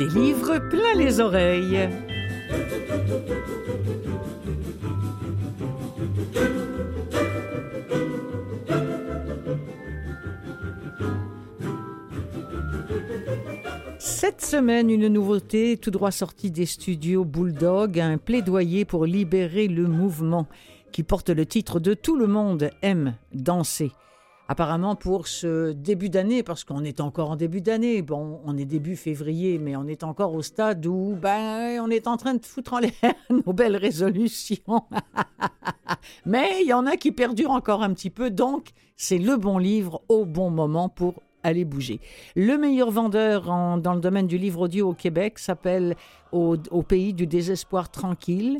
Des livres plein les oreilles. Cette semaine, une nouveauté tout droit sortie des studios Bulldog, un plaidoyer pour libérer le mouvement qui porte le titre de Tout le monde aime danser. Apparemment pour ce début d'année, parce qu'on est encore en début d'année, bon, on est début février, mais on est encore au stade où ben, on est en train de foutre en l'air nos belles résolutions. mais il y en a qui perdurent encore un petit peu, donc c'est le bon livre au bon moment pour aller bouger. Le meilleur vendeur dans le domaine du livre audio au Québec s'appelle au, pays du désespoir tranquille.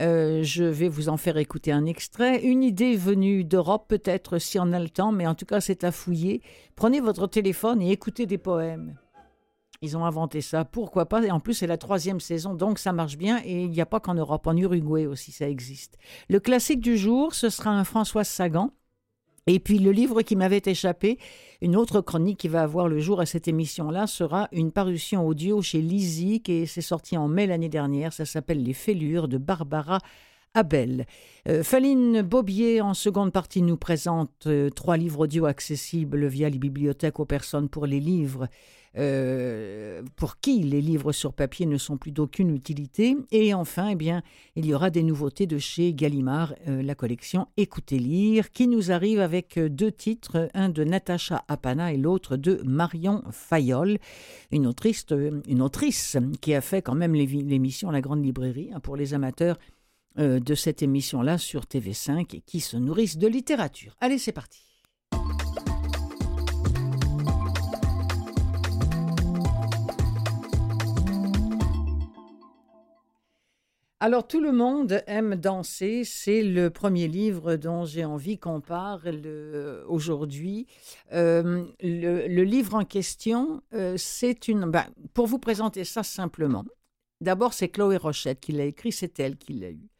Euh, je vais vous en faire écouter un extrait. Une idée venue d'Europe, peut-être si on a le temps, mais en tout cas c'est à fouiller. Prenez votre téléphone et écoutez des poèmes. Ils ont inventé ça, pourquoi pas Et en plus, c'est la troisième saison, donc ça marche bien. Et il n'y a pas qu'en Europe, en Uruguay aussi, ça existe. Le classique du jour, ce sera un François Sagan. Et puis le livre qui m'avait échappé, une autre chronique qui va avoir le jour à cette émission-là, sera une parution audio chez Lizzie, et c'est sorti en mai l'année dernière. Ça s'appelle Les Fêlures de Barbara Abel. Euh, Faline Bobier, en seconde partie, nous présente euh, trois livres audio accessibles via les bibliothèques aux personnes pour les livres euh, pour qui les livres sur papier ne sont plus d'aucune utilité. Et enfin, eh bien, il y aura des nouveautés de chez Gallimard, la collection Écoutez lire, qui nous arrive avec deux titres, un de Natacha Apana et l'autre de Marion Fayol, une autrice, une autrice qui a fait quand même l'émission La Grande Librairie hein, pour les amateurs de cette émission-là sur TV5 et qui se nourrissent de littérature. Allez, c'est parti. Alors, tout le monde aime danser. C'est le premier livre dont j'ai envie qu'on parle euh, aujourd'hui. Euh, le, livre en question, euh, c'est une. Ben, pour vous présenter ça simplement, d'abord, c'est Chloé Rochette qui l'a écrit, c'est elle qui l'a eu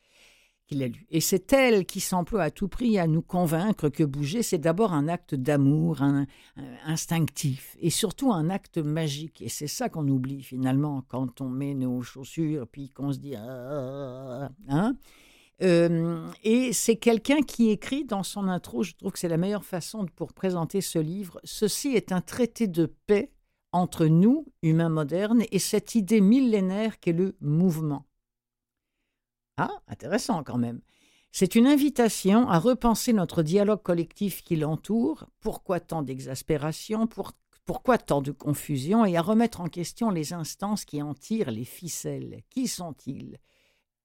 Et c'est elle qui s'emploie à tout prix à nous convaincre que bouger, c'est d'abord un acte d'amour, un, instinctif, et surtout un acte magique. Et c'est ça qu'on oublie finalement quand on met nos chaussures, puis qu'on se dit... Ah, ah, ah, hein euh, et c'est quelqu'un qui écrit dans son intro, je trouve que c'est la meilleure façon pour présenter ce livre, Ceci est un traité de paix entre nous, humains modernes, et cette idée millénaire qu'est le mouvement. Ah, intéressant quand même. C'est une invitation à repenser notre dialogue collectif qui l'entoure, pourquoi tant d'exaspération, pourquoi tant de confusion, et à remettre en question les instances qui en tirent les ficelles. Qui sont-ils?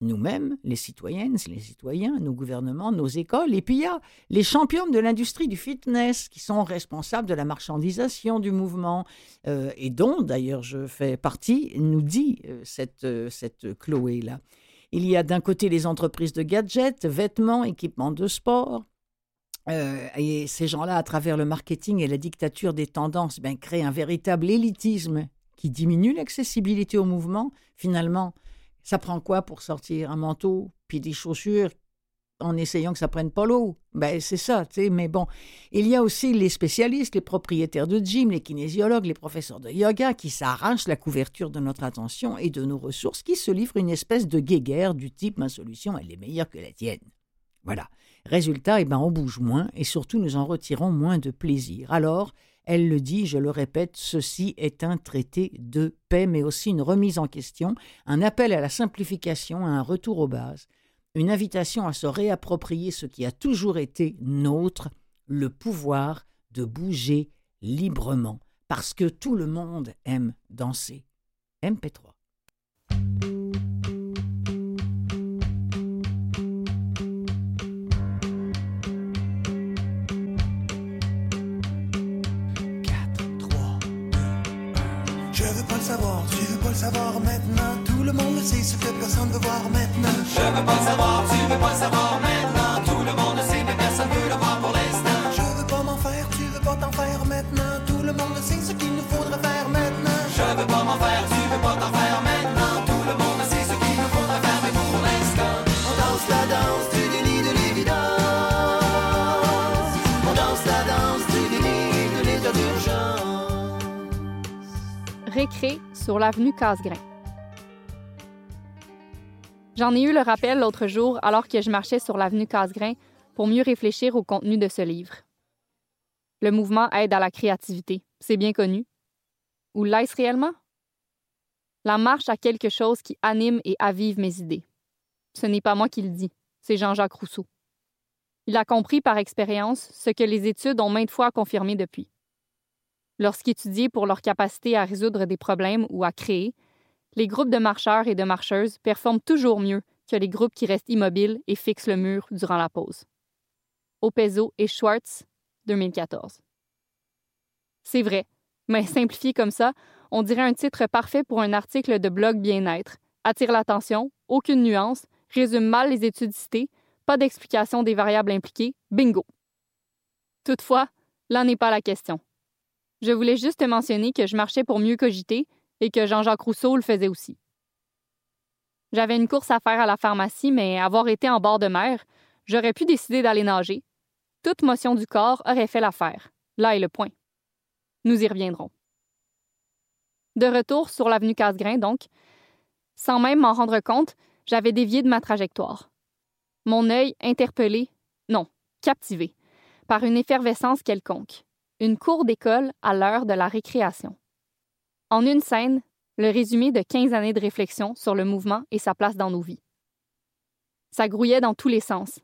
Nous-mêmes, les citoyennes, les citoyens, nos gouvernements, nos écoles, et puis il y a les champions de l'industrie du fitness qui sont responsables de la marchandisation du mouvement, euh, et dont d'ailleurs je fais partie, nous dit euh, cette, euh, cette Chloé-là. Il y a d'un côté les entreprises de gadgets, vêtements, équipements de sport. Euh, et ces gens-là, à travers le marketing et la dictature des tendances, ben, créent un véritable élitisme qui diminue l'accessibilité au mouvement. Finalement, ça prend quoi pour sortir un manteau, puis des chaussures en essayant que ça prenne pas l'eau. Ben, c'est ça, tu sais. Mais bon, il y a aussi les spécialistes, les propriétaires de gym, les kinésiologues, les professeurs de yoga qui s'arrachent la couverture de notre attention et de nos ressources, qui se livrent une espèce de guéguerre du type ma solution, elle est meilleure que la tienne. Voilà. Résultat, eh ben, on bouge moins et surtout nous en retirons moins de plaisir. Alors, elle le dit, je le répète, ceci est un traité de paix, mais aussi une remise en question, un appel à la simplification, à un retour aux bases une invitation à se réapproprier ce qui a toujours été nôtre, le pouvoir de bouger librement, parce que tout le monde aime danser. MP3. Je veux pas le savoir, tu le savoir maintenant. Tout le monde sait ce que personne veut voir maintenant. Je veux pas le savoir, tu veux pas le savoir maintenant. Tout le monde sait, mais personne veut le voir pour l'instant. Je veux pas m'en faire, tu veux pas t'en faire maintenant. Tout le monde sait ce qu'il nous faudrait faire maintenant. Je veux pas m'en faire, tu veux pas t'en faire maintenant. Tout le monde sait ce qu'il nous faudrait faire, mais pour l'instant, on danse la danse du déni de l'évidence. On danse la danse du déni de l'état d'urgence. Récré sur l'avenue Casgrain. J'en ai eu le rappel l'autre jour alors que je marchais sur l'avenue Casgrain pour mieux réfléchir au contenu de ce livre. Le mouvement aide à la créativité, c'est bien connu. Ou l'est-ce réellement? La marche a quelque chose qui anime et avive mes idées. Ce n'est pas moi qui le dis, c'est Jean-Jacques Rousseau. Il a compris par expérience ce que les études ont maintes fois confirmé depuis. Lorsqu'étudiés pour leur capacité à résoudre des problèmes ou à créer, les groupes de marcheurs et de marcheuses performent toujours mieux que les groupes qui restent immobiles et fixent le mur durant la pause. Opezo et Schwartz, 2014. C'est vrai, mais simplifié comme ça, on dirait un titre parfait pour un article de blog bien-être. Attire l'attention, aucune nuance, résume mal les études citées, pas d'explication des variables impliquées, bingo. Toutefois, là n'est pas la question. Je voulais juste mentionner que je marchais pour mieux cogiter et que Jean-Jacques Rousseau le faisait aussi. J'avais une course à faire à la pharmacie, mais avoir été en bord de mer, j'aurais pu décider d'aller nager. Toute motion du corps aurait fait l'affaire. Là est le point. Nous y reviendrons. De retour sur l'avenue Casgrain, donc, sans même m'en rendre compte, j'avais dévié de ma trajectoire. Mon œil interpellé, non, captivé, par une effervescence quelconque, une cour d'école à l'heure de la récréation. En une scène, le résumé de 15 années de réflexion sur le mouvement et sa place dans nos vies. Ça grouillait dans tous les sens.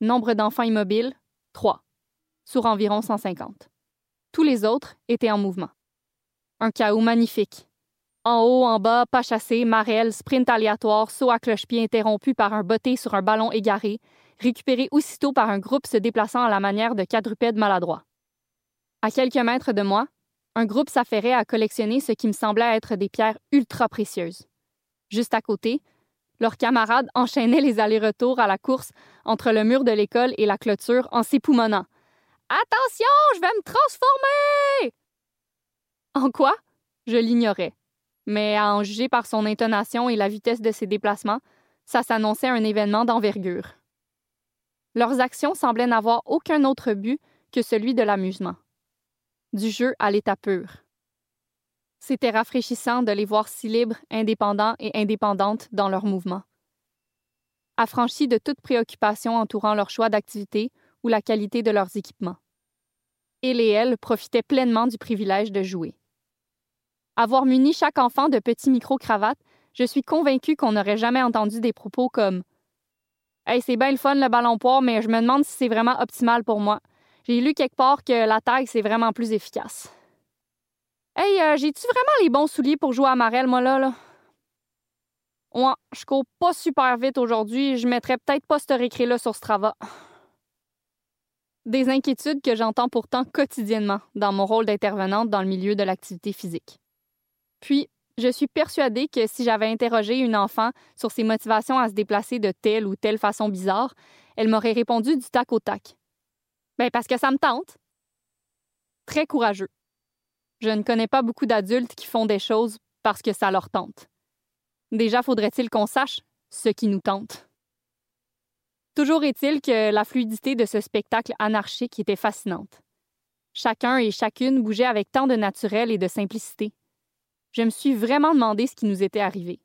Nombre d'enfants immobiles, 3, sur environ 150. Tous les autres étaient en mouvement. Un chaos magnifique. En haut, en bas, pas chassé, marelle, sprint aléatoire, saut à cloche-pied interrompu par un botté sur un ballon égaré, récupéré aussitôt par un groupe se déplaçant à la manière de quadrupèdes maladroits. À quelques mètres de moi, un groupe s'affairait à collectionner ce qui me semblait être des pierres ultra précieuses. Juste à côté, leurs camarades enchaînaient les allers-retours à la course entre le mur de l'école et la clôture en s'époumonnant. Attention, je vais me transformer! En quoi? Je l'ignorais. Mais à en juger par son intonation et la vitesse de ses déplacements, ça s'annonçait un événement d'envergure. Leurs actions semblaient n'avoir aucun autre but que celui de l'amusement du jeu à l'état pur. C'était rafraîchissant de les voir si libres, indépendants et indépendantes dans leurs mouvements. Affranchis de toute préoccupation entourant leur choix d'activité ou la qualité de leurs équipements. Il et elles profitaient pleinement du privilège de jouer. Avoir muni chaque enfant de petits micro-cravates, je suis convaincue qu'on n'aurait jamais entendu des propos comme Hey, c'est bien le fun le ballon poire, mais je me demande si c'est vraiment optimal pour moi. J'ai lu quelque part que la taille, c'est vraiment plus efficace. Hey, euh, j'ai-tu vraiment les bons souliers pour jouer à Marelle, moi, là, là? Je cours pas super vite aujourd'hui. Je mettrais peut-être pas ce récré-là sur Strava. Des inquiétudes que j'entends pourtant quotidiennement dans mon rôle d'intervenante dans le milieu de l'activité physique. Puis, je suis persuadée que si j'avais interrogé une enfant sur ses motivations à se déplacer de telle ou telle façon bizarre, elle m'aurait répondu du tac au tac. Ben parce que ça me tente. Très courageux. Je ne connais pas beaucoup d'adultes qui font des choses parce que ça leur tente. Déjà faudrait-il qu'on sache ce qui nous tente. Toujours est-il que la fluidité de ce spectacle anarchique était fascinante. Chacun et chacune bougeait avec tant de naturel et de simplicité. Je me suis vraiment demandé ce qui nous était arrivé.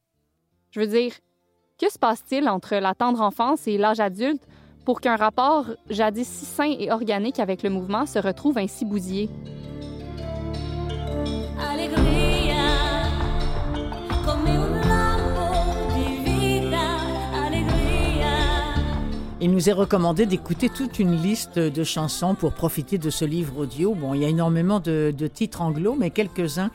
Je veux dire, que se passe-t-il entre la tendre enfance et l'âge adulte pour qu'un rapport jadis si sain et organique avec le mouvement se retrouve ainsi bousillé. Il nous est recommandé d'écouter toute une liste de chansons pour profiter de ce livre audio. Bon, il y a énormément de, de titres anglo, mais quelques-uns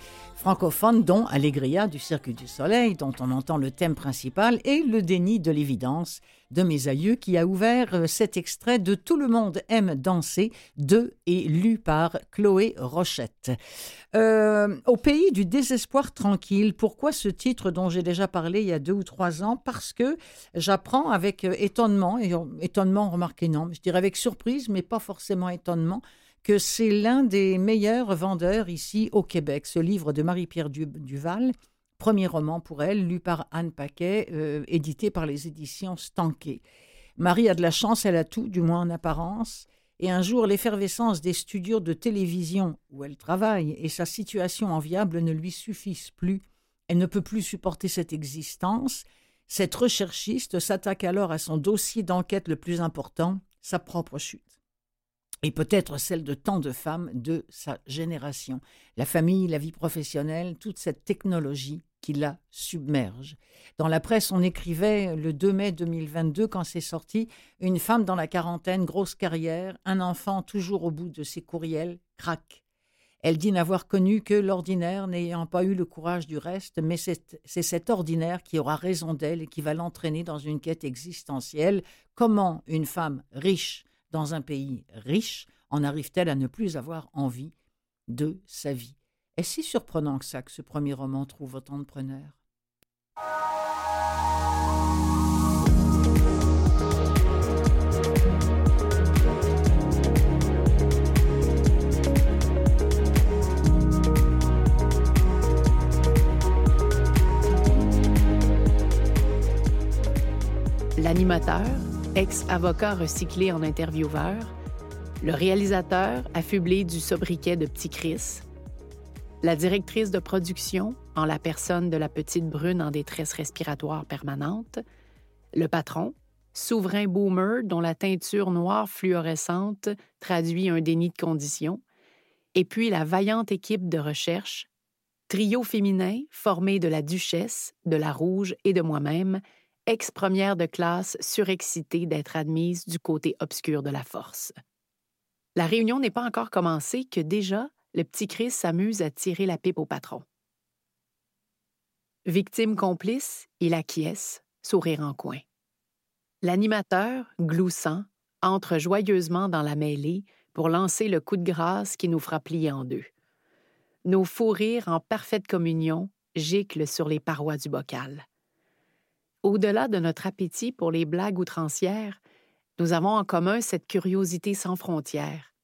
francophone, dont Allegria du Cirque du Soleil, dont on entend le thème principal, et Le déni de l'évidence de mes aïeux, qui a ouvert euh, cet extrait de Tout le monde aime danser de et lu par Chloé Rochette. Euh, au pays du désespoir tranquille, pourquoi ce titre dont j'ai déjà parlé il y a deux ou trois ans? Parce que j'apprends avec euh, étonnement, et étonnement remarqué non, je dirais avec surprise, mais pas forcément étonnement, que c'est l'un des meilleurs vendeurs ici au Québec. Ce livre de Marie-Pierre Duval, premier roman pour elle, lu par Anne Paquet, euh, édité par les éditions Stanquet. Marie a de la chance, elle a tout, du moins en apparence. Et un jour, l'effervescence des studios de télévision où elle travaille et sa situation enviable ne lui suffisent plus Elle ne peut plus supporter cette existence. Cette recherchiste s'attaque alors à son dossier d'enquête le plus important, sa propre chute. Et peut-être celle de tant de femmes de sa génération. La famille, la vie professionnelle, toute cette technologie qui la submerge. Dans la presse, on écrivait le 2 mai 2022, quand c'est sorti, une femme dans la quarantaine, grosse carrière, un enfant toujours au bout de ses courriels, craque. Elle dit n'avoir connu que l'ordinaire, n'ayant pas eu le courage du reste, mais c'est cet ordinaire qui aura raison d'elle et qui va l'entraîner dans une quête existentielle. Comment une femme riche dans un pays riche en arrive-t-elle à ne plus avoir envie de sa vie? Est-ce si surprenant que ça que ce premier roman trouve autant de preneurs? L'animateur, ex-avocat recyclé en intervieweur, le réalisateur affublé du sobriquet de Petit Chris, la directrice de production en la personne de la petite brune en détresse respiratoire permanente, le patron, souverain boomer dont la teinture noire fluorescente traduit un déni de condition, et puis la vaillante équipe de recherche, trio féminin formé de la duchesse, de la rouge et de moi-même, ex-première de classe surexcitée d'être admise du côté obscur de la force. La réunion n'est pas encore commencée que déjà le petit Chris s'amuse à tirer la pipe au patron. Victime complice, il acquiesce, sourire en coin. L'animateur, gloussant, entre joyeusement dans la mêlée pour lancer le coup de grâce qui nous fera plier en deux. Nos fous rires en parfaite communion giclent sur les parois du bocal. Au-delà de notre appétit pour les blagues outrancières, nous avons en commun cette curiosité sans frontières.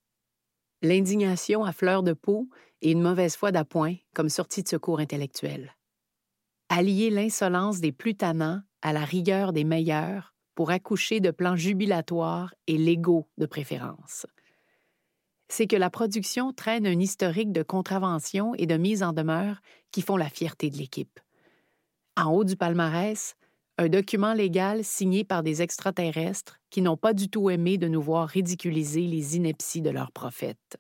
L'indignation à fleur de peau et une mauvaise foi d'appoint comme sortie de secours intellectuel. Allier l'insolence des plus tannants à la rigueur des meilleurs pour accoucher de plans jubilatoires et légaux de préférence. C'est que la production traîne un historique de contravention et de mise en demeure qui font la fierté de l'équipe. En haut du palmarès, un document légal signé par des extraterrestres qui n'ont pas du tout aimé de nous voir ridiculiser les inepties de leurs prophètes.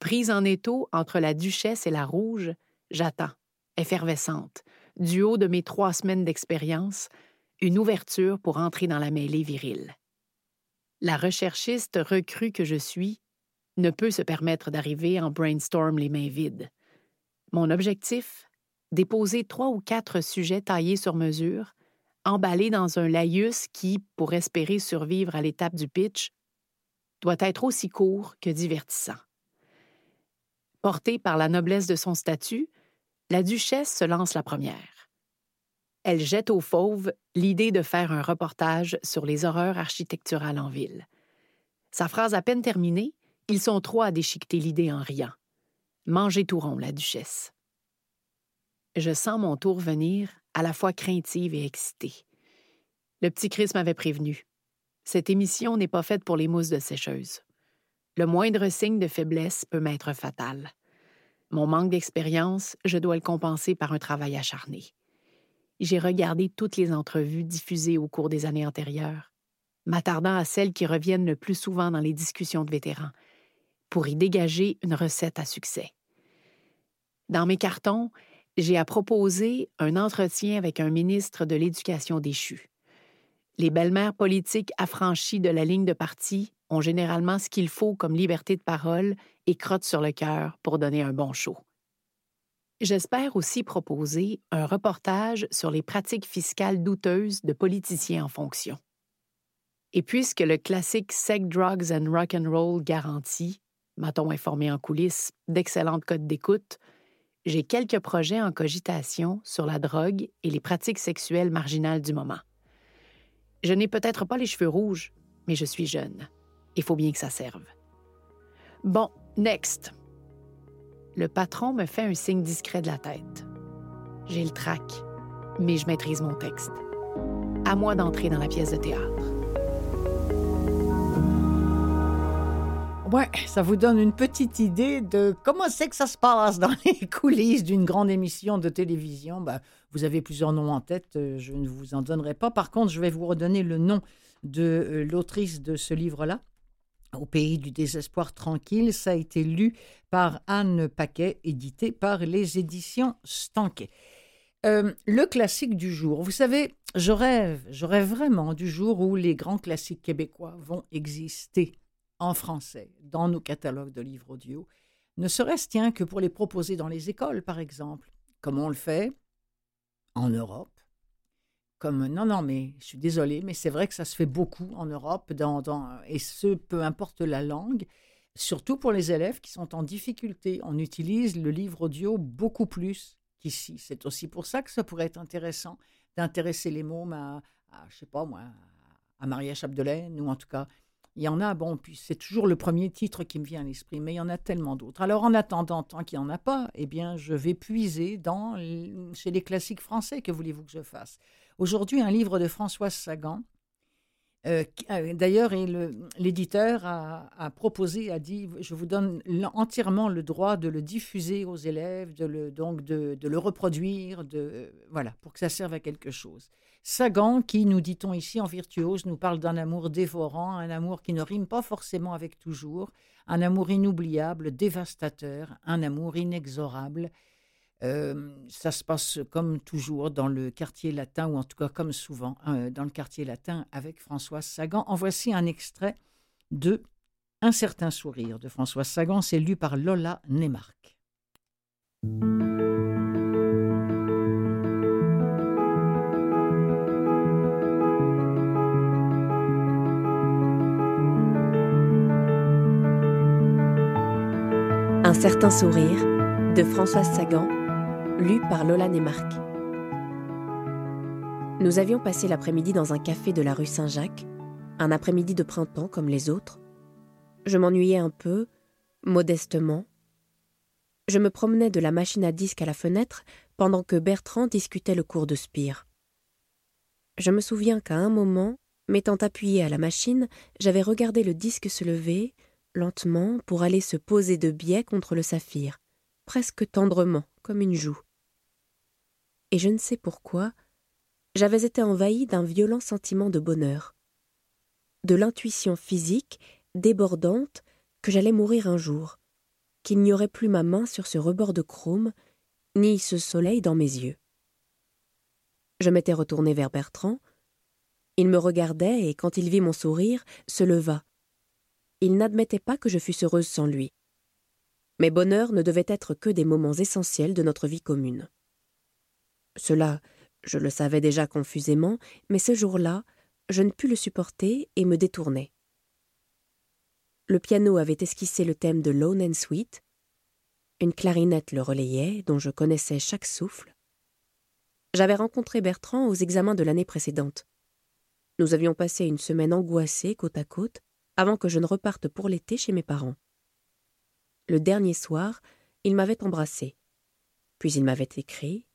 Prise en étau entre la duchesse et la rouge, j'attends, effervescente, du haut de mes trois semaines d'expérience, une ouverture pour entrer dans la mêlée virile. La recherchiste recrue que je suis ne peut se permettre d'arriver en brainstorm les mains vides. Mon objectif? Déposer trois ou quatre sujets taillés sur mesure, emballé dans un laïus qui, pour espérer survivre à l'étape du pitch, doit être aussi court que divertissant. Portée par la noblesse de son statut, la duchesse se lance la première. Elle jette au fauve l'idée de faire un reportage sur les horreurs architecturales en ville. Sa phrase à peine terminée, ils sont trois à déchiqueter l'idée en riant. Mangez tout rond, la duchesse. Je sens mon tour venir à la fois craintive et excitée. Le petit Chris m'avait prévenu. Cette émission n'est pas faite pour les mousses de sécheuse. Le moindre signe de faiblesse peut m'être fatal. Mon manque d'expérience, je dois le compenser par un travail acharné. J'ai regardé toutes les entrevues diffusées au cours des années antérieures, m'attardant à celles qui reviennent le plus souvent dans les discussions de vétérans, pour y dégager une recette à succès. Dans mes cartons, j'ai à proposer un entretien avec un ministre de l'Éducation déchu. Les belles-mères politiques affranchies de la ligne de parti ont généralement ce qu'il faut comme liberté de parole et crotte sur le cœur pour donner un bon show. J'espère aussi proposer un reportage sur les pratiques fiscales douteuses de politiciens en fonction. Et puisque le classique Sex, Drugs and Rock and Roll garantit, m'a-t-on informé en coulisses, d'excellentes codes d'écoute, j'ai quelques projets en cogitation sur la drogue et les pratiques sexuelles marginales du moment. Je n'ai peut-être pas les cheveux rouges, mais je suis jeune. Il faut bien que ça serve. Bon, next. Le patron me fait un signe discret de la tête. J'ai le trac, mais je maîtrise mon texte. À moi d'entrer dans la pièce de théâtre Ça vous donne une petite idée de comment c'est que ça se passe dans les coulisses d'une grande émission de télévision. Ben, vous avez plusieurs noms en tête, euh, je ne vous en donnerai pas. Par contre, je vais vous redonner le nom de euh, l'autrice de ce livre-là. Au pays du désespoir tranquille, ça a été lu par Anne Paquet, édité par les éditions Stanquet. Euh, le classique du jour. Vous savez, je rêve, je rêve vraiment du jour où les grands classiques québécois vont exister en français dans nos catalogues de livres audio, ne serait-ce tient que pour les proposer dans les écoles, par exemple, comme on le fait en Europe. Comme, non, non, mais je suis désolée, mais c'est vrai que ça se fait beaucoup en Europe, dans, dans, et ce, peu importe la langue, surtout pour les élèves qui sont en difficulté. On utilise le livre audio beaucoup plus ici. C'est aussi pour ça que ça pourrait être intéressant d'intéresser les mômes à, je sais pas moi, à Maria Chapdelaine, ou en tout cas, il y en a, bon, puis c'est toujours le premier titre qui me vient à l'esprit, mais il y en a tellement d'autres. Alors en attendant, tant qu'il n'y en a pas, eh bien, je vais puiser dans, chez les classiques français, que voulez-vous que je fasse? Aujourd'hui, un livre de Françoise Sagan, euh, euh, d'ailleurs, l'éditeur a, proposé, a dit, je vous donne entièrement le droit de le diffuser aux élèves, de le, donc de, le reproduire, voilà, pour que ça serve à quelque chose. Sagan, qui, nous dit-on ici en virtuose, nous parle d'un amour dévorant, un amour qui ne rime pas forcément avec toujours, un amour inoubliable, dévastateur, un amour inexorable, ça se passe comme toujours dans le quartier latin, ou en tout cas comme souvent euh, dans le quartier latin avec Françoise Sagan. En voici un extrait de Un certain sourire de Françoise Sagan. C'est lu par Lola Neymark. Un certain sourire de Françoise Sagan lu par Lola Neymark. Nous avions passé l'après-midi dans un café de la rue Saint-Jacques, un après-midi de printemps comme les autres. Je m'ennuyais un peu, modestement. Je me promenais de la machine à disque à la fenêtre pendant que Bertrand discutait le cours de Spire. Je me souviens qu'à un moment, m'étant appuyé à la machine, j'avais regardé le disque se lever, lentement, pour aller se poser de biais contre le saphir, presque tendrement, comme une joue et je ne sais pourquoi, j'avais été envahi d'un violent sentiment de bonheur, de l'intuition physique débordante que j'allais mourir un jour, qu'il n'y aurait plus ma main sur ce rebord de chrome, ni ce soleil dans mes yeux. Je m'étais retourné vers Bertrand. Il me regardait et, quand il vit mon sourire, se leva. Il n'admettait pas que je fusse heureuse sans lui. Mes bonheurs ne devaient être que des moments essentiels de notre vie commune. Cela, je le savais déjà confusément, mais ce jour-là, je ne pus le supporter et me détournai. Le piano avait esquissé le thème de Lone and Sweet. Une clarinette le relayait, dont je connaissais chaque souffle. J'avais rencontré Bertrand aux examens de l'année précédente. Nous avions passé une semaine angoissée côte à côte avant que je ne reparte pour l'été chez mes parents. Le dernier soir, il m'avait embrassé. Puis il m'avait écrit,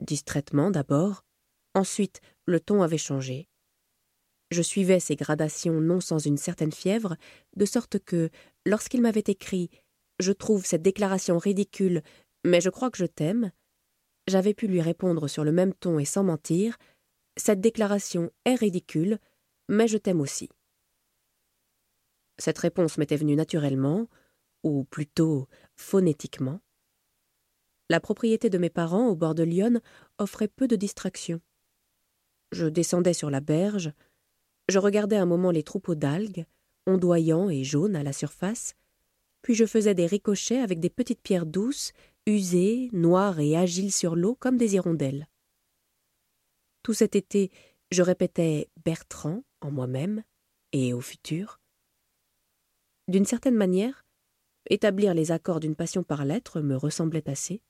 distraitement d'abord, ensuite le ton avait changé. Je suivais ces gradations non sans une certaine fièvre, de sorte que, lorsqu'il m'avait écrit Je trouve cette déclaration ridicule, mais je crois que je t'aime, j'avais pu lui répondre sur le même ton et sans mentir Cette déclaration est ridicule, mais je t'aime aussi. Cette réponse m'était venue naturellement, ou plutôt phonétiquement. La propriété de mes parents, au bord de Lyon, offrait peu de distractions. Je descendais sur la berge, je regardais un moment les troupeaux d'algues, ondoyants et jaunes à la surface, puis je faisais des ricochets avec des petites pierres douces, usées, noires et agiles sur l'eau comme des hirondelles. Tout cet été, je répétais Bertrand en moi-même et au futur. D'une certaine manière, établir les accords d'une passion par lettres me ressemblait assez.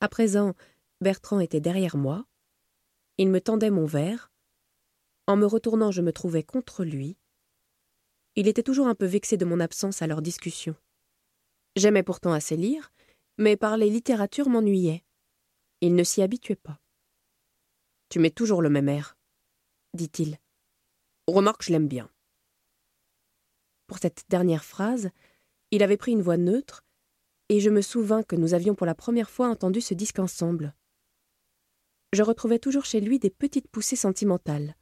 À présent, Bertrand était derrière moi. Il me tendait mon verre. En me retournant, je me trouvais contre lui. Il était toujours un peu vexé de mon absence à leur discussion. J'aimais pourtant assez lire, mais parler littérature m'ennuyait. Il ne s'y habituait pas. Tu mets toujours le même air, dit-il. Remarque, je l'aime bien. pour cette dernière phrase, il avait pris une voix neutre, et je me souvins que nous avions pour la première fois entendu ce disque ensemble. Je retrouvais toujours chez lui des petites poussées sentimentales,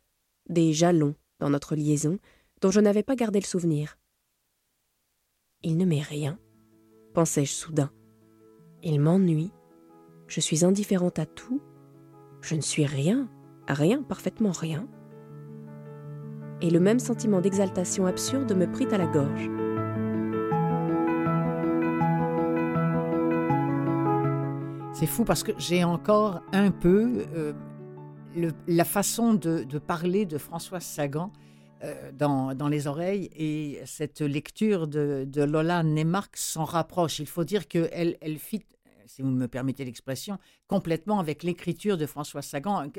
des jalons dans notre liaison dont je n'avais pas gardé le souvenir. Il ne m'est rien, pensai-je soudain. Il m'ennuie. Je suis indifférente à tout. Je ne suis rien, rien, parfaitement rien. Et le même sentiment d'exaltation absurde me prit à la gorge. C'est fou parce que j'ai encore un peu euh, la façon de, parler de Françoise Sagan euh, dans, dans les oreilles et cette lecture de, Lola Neymark s'en rapproche. Il faut dire qu'elle elle fit, si vous me permettez l'expression, complètement avec l'écriture de Françoise Sagan.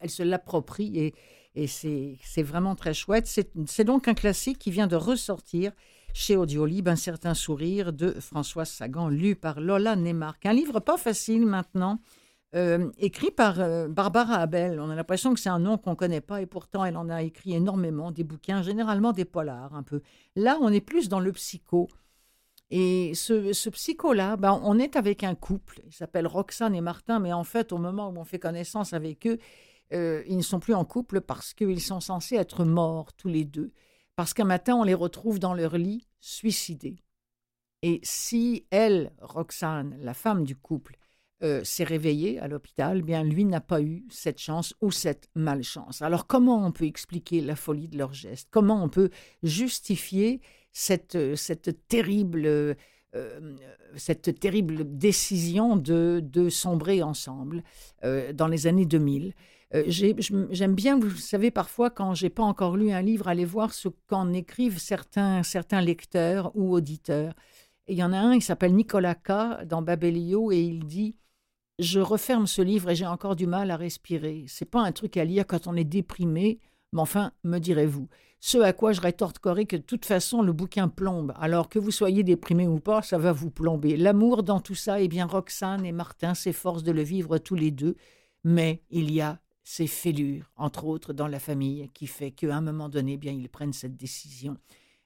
Elle se l'approprie et, et c'est vraiment très chouette. C'est donc un classique qui vient de ressortir chez Audiolib, Un certain sourire de Françoise Sagan, lu par Lola Neymark. Un livre pas facile maintenant, euh, écrit par euh, Barbara Abel. On a l'impression que c'est un nom qu'on ne connaît pas et pourtant elle en a écrit énormément, des bouquins, généralement des polars un peu. Là, on est plus dans le psycho. Et ce, ce psycho-là, ben, on est avec un couple, il s'appelle Roxane et Martin, mais en fait, au moment où on fait connaissance avec eux, euh, ils ne sont plus en couple parce qu'ils sont censés être morts tous les deux. Parce qu'un matin, on les retrouve dans leur lit, suicidés. Et si elle, Roxane, la femme du couple, euh, s'est réveillée à l'hôpital, bien lui n'a pas eu cette chance ou cette malchance. Alors comment on peut expliquer la folie de leur geste Comment on peut justifier cette, euh, terrible euh, cette terrible décision de, sombrer ensemble dans les années 2000 euh, J'aime bien, vous savez, parfois, quand j'ai pas encore lu un livre, aller voir ce qu'en écrivent certains, certains lecteurs ou auditeurs. Il y en a un, il s'appelle Nicolas K. dans Babelio, et il dit Je referme ce livre et j'ai encore du mal à respirer. C'est pas un truc à lire quand on est déprimé, mais enfin, me direz-vous. Ce à quoi je rétorquerai que de toute façon, le bouquin plombe. Alors que vous soyez déprimé ou pas, ça va vous plomber. L'amour dans tout ça, eh bien, Roxane et Martin s'efforcent de le vivre tous les deux, mais il y a ces fêlures, entre autres dans la famille, qui fait qu'à un moment donné, eh bien, ils prennent cette décision.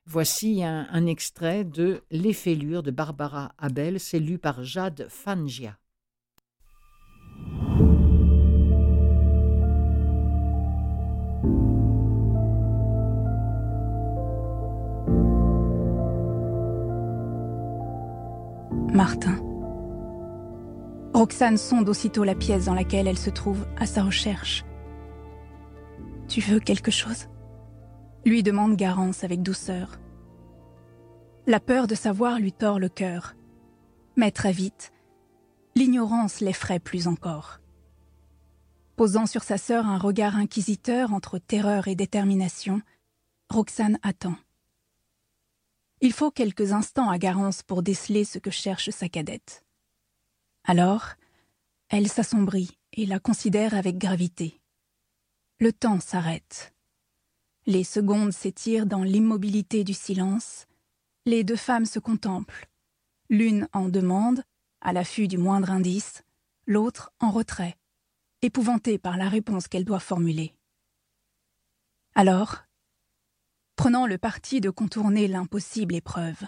Voici un, un extrait de Les fêlures de Barbara Abel, c'est lu par Jade Fangia. Martin. Roxane sonde aussitôt la pièce dans laquelle elle se trouve à sa recherche. Tu veux quelque chose? lui demande Garance avec douceur. La peur de savoir lui tord le cœur. Mais très vite, l'ignorance l'effraie plus encore. Posant sur sa sœur un regard inquisiteur entre terreur et détermination, Roxane attend. Il faut quelques instants à Garance pour déceler ce que cherche sa cadette. Alors, elle s'assombrit et la considère avec gravité. Le temps s'arrête. Les secondes s'étirent dans l'immobilité du silence. Les deux femmes se contemplent. L'une en demande, à l'affût du moindre indice, l'autre en retrait, épouvantée par la réponse qu'elle doit formuler. Alors, prenant le parti de contourner l'impossible épreuve,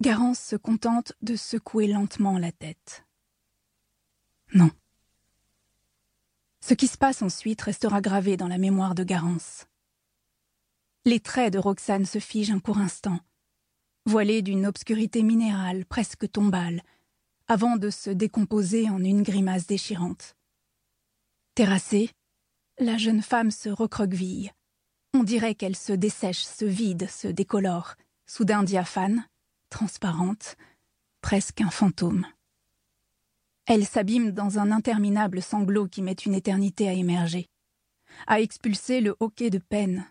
Garance se contente de secouer lentement la tête. Non. Ce qui se passe ensuite restera gravé dans la mémoire de Garance. Les traits de Roxane se figent un court instant, voilés d'une obscurité minérale presque tombale, avant de se décomposer en une grimace déchirante. Terrassée, la jeune femme se recroqueville. On dirait qu'elle se dessèche, se vide, se décolore, soudain diaphane, transparente, presque un fantôme. Elle s'abîme dans un interminable sanglot qui met une éternité à émerger, à expulser le hoquet de peine,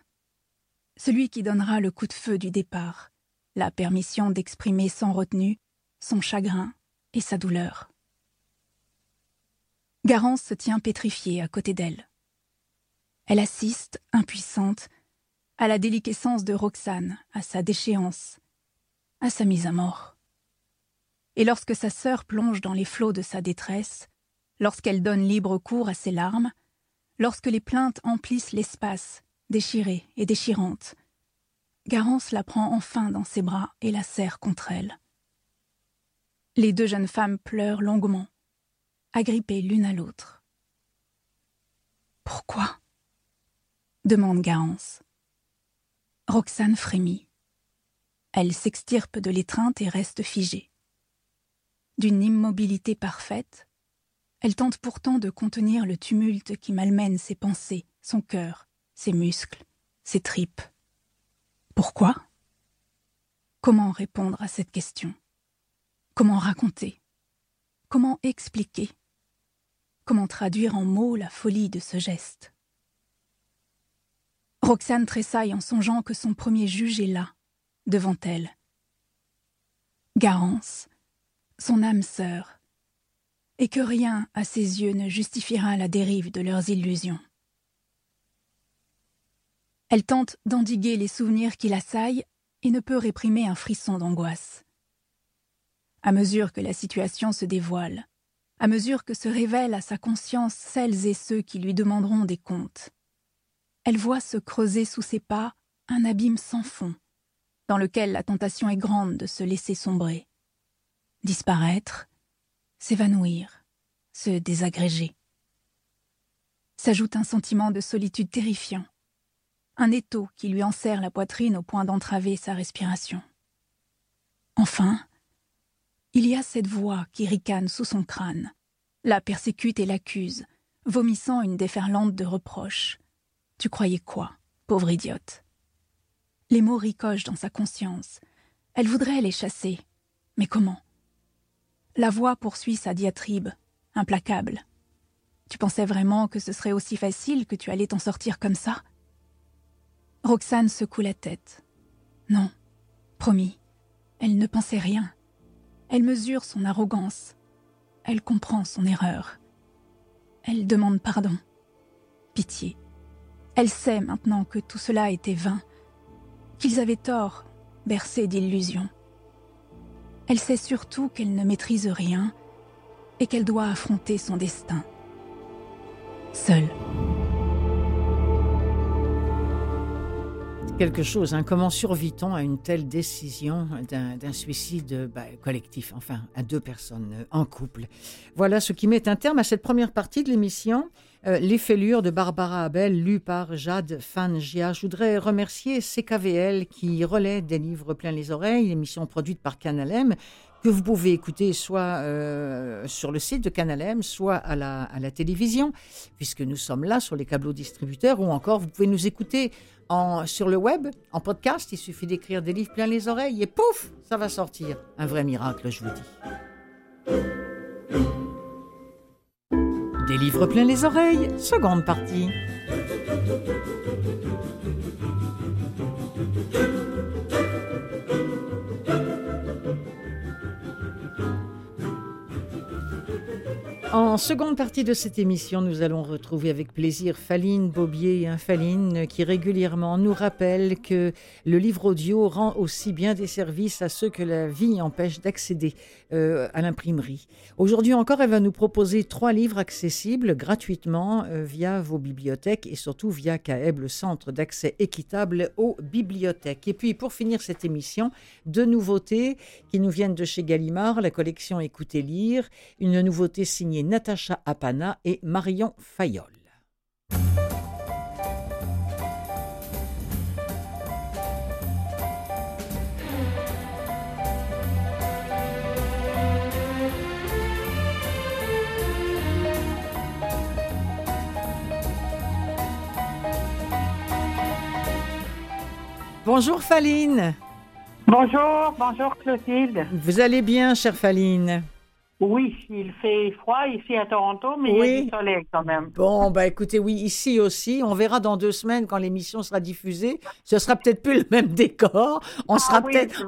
celui qui donnera le coup de feu du départ, la permission d'exprimer sans retenue son chagrin et sa douleur. Garance se tient pétrifiée à côté d'elle. Elle assiste, impuissante, à la déliquescence de Roxane, à sa déchéance, à sa mise à mort. Et lorsque sa sœur plonge dans les flots de sa détresse, lorsqu'elle donne libre cours à ses larmes, lorsque les plaintes emplissent l'espace, déchirées et déchirantes, Garance la prend enfin dans ses bras et la serre contre elle. Les deux jeunes femmes pleurent longuement, agrippées l'une à l'autre. Pourquoi? demande Garance. Roxane frémit. Elle s'extirpe de l'étreinte et reste figée. D'une immobilité parfaite, elle tente pourtant de contenir le tumulte qui malmène ses pensées, son cœur, ses muscles, ses tripes. Pourquoi? Comment répondre à cette question? Comment raconter? Comment expliquer? Comment traduire en mots la folie de ce geste? Roxane tressaille en songeant que son premier juge est là, devant elle. Garance, son âme sœur, et que rien à ses yeux ne justifiera la dérive de leurs illusions. Elle tente d'endiguer les souvenirs qui l'assaillent et ne peut réprimer un frisson d'angoisse. À mesure que la situation se dévoile, à mesure que se révèlent à sa conscience celles et ceux qui lui demanderont des comptes, elle voit se creuser sous ses pas un abîme sans fond, dans lequel la tentation est grande de se laisser sombrer, disparaître, s'évanouir, se désagréger. S'ajoute un sentiment de solitude terrifiant, un étau qui lui enserre la poitrine au point d'entraver sa respiration. Enfin, il y a cette voix qui ricane sous son crâne, la persécute et l'accuse, vomissant une déferlante de reproches. Tu croyais quoi, pauvre idiote? Les mots ricochent dans sa conscience. Elle voudrait les chasser. Mais comment? La voix poursuit sa diatribe, implacable. Tu pensais vraiment que ce serait aussi facile que tu allais t'en sortir comme ça? Roxane secoue la tête. Non, promis, elle ne pensait rien. Elle mesure son arrogance. Elle comprend son erreur. Elle demande pardon. Pitié. Elle sait maintenant que tout cela était vain, qu'ils avaient tort, bercés d'illusions. Elle sait surtout qu'elle ne maîtrise rien et qu'elle doit affronter son destin. Seule. quelque chose. Hein. Comment survit-on à une telle décision d'un suicide bah, collectif, enfin, à deux personnes euh, en couple? Voilà ce qui met un terme à cette première partie de l'émission. Euh, les fêlures de Barbara Abel, lues par Jade Fangia. Je voudrais remercier CKVL qui relaie des livres plein les oreilles, l'émission produite par Canalem, que vous pouvez écouter soit euh, sur le site de Canalem, soit à la, télévision, puisque nous sommes là sur les câbleaux distributeurs, ou encore vous pouvez nous écouter sur le web, en podcast. Il suffit d'écrire des livres plein les oreilles et pouf, ça va sortir. Un vrai miracle, je vous dis. Des livres plein les oreilles, seconde partie. En seconde partie de cette émission, nous allons retrouver avec plaisir Faline Bobier, un Faline qui régulièrement nous rappelle que le livre audio rend aussi bien des services à ceux que la vie empêche d'accéder euh, à l'imprimerie. Aujourd'hui encore, elle va nous proposer trois livres accessibles gratuitement euh, via vos bibliothèques et surtout via CAEB, le centre d'accès équitable aux bibliothèques. Et puis, pour finir cette émission, deux nouveautés qui nous viennent de chez Gallimard, la collection Écoutez lire, une nouveauté signée Natacha Apana et Marion Fayol. Bonjour Faline. Bonjour, bonjour Clotilde. Vous allez bien, chère Faline? Oui, il fait froid ici à Toronto, mais il y a du soleil quand même. Bon, bah écoutez, oui, ici aussi. On verra dans deux semaines quand l'émission sera diffusée. Ce sera peut-être plus le même décor. On sera ah peut-être.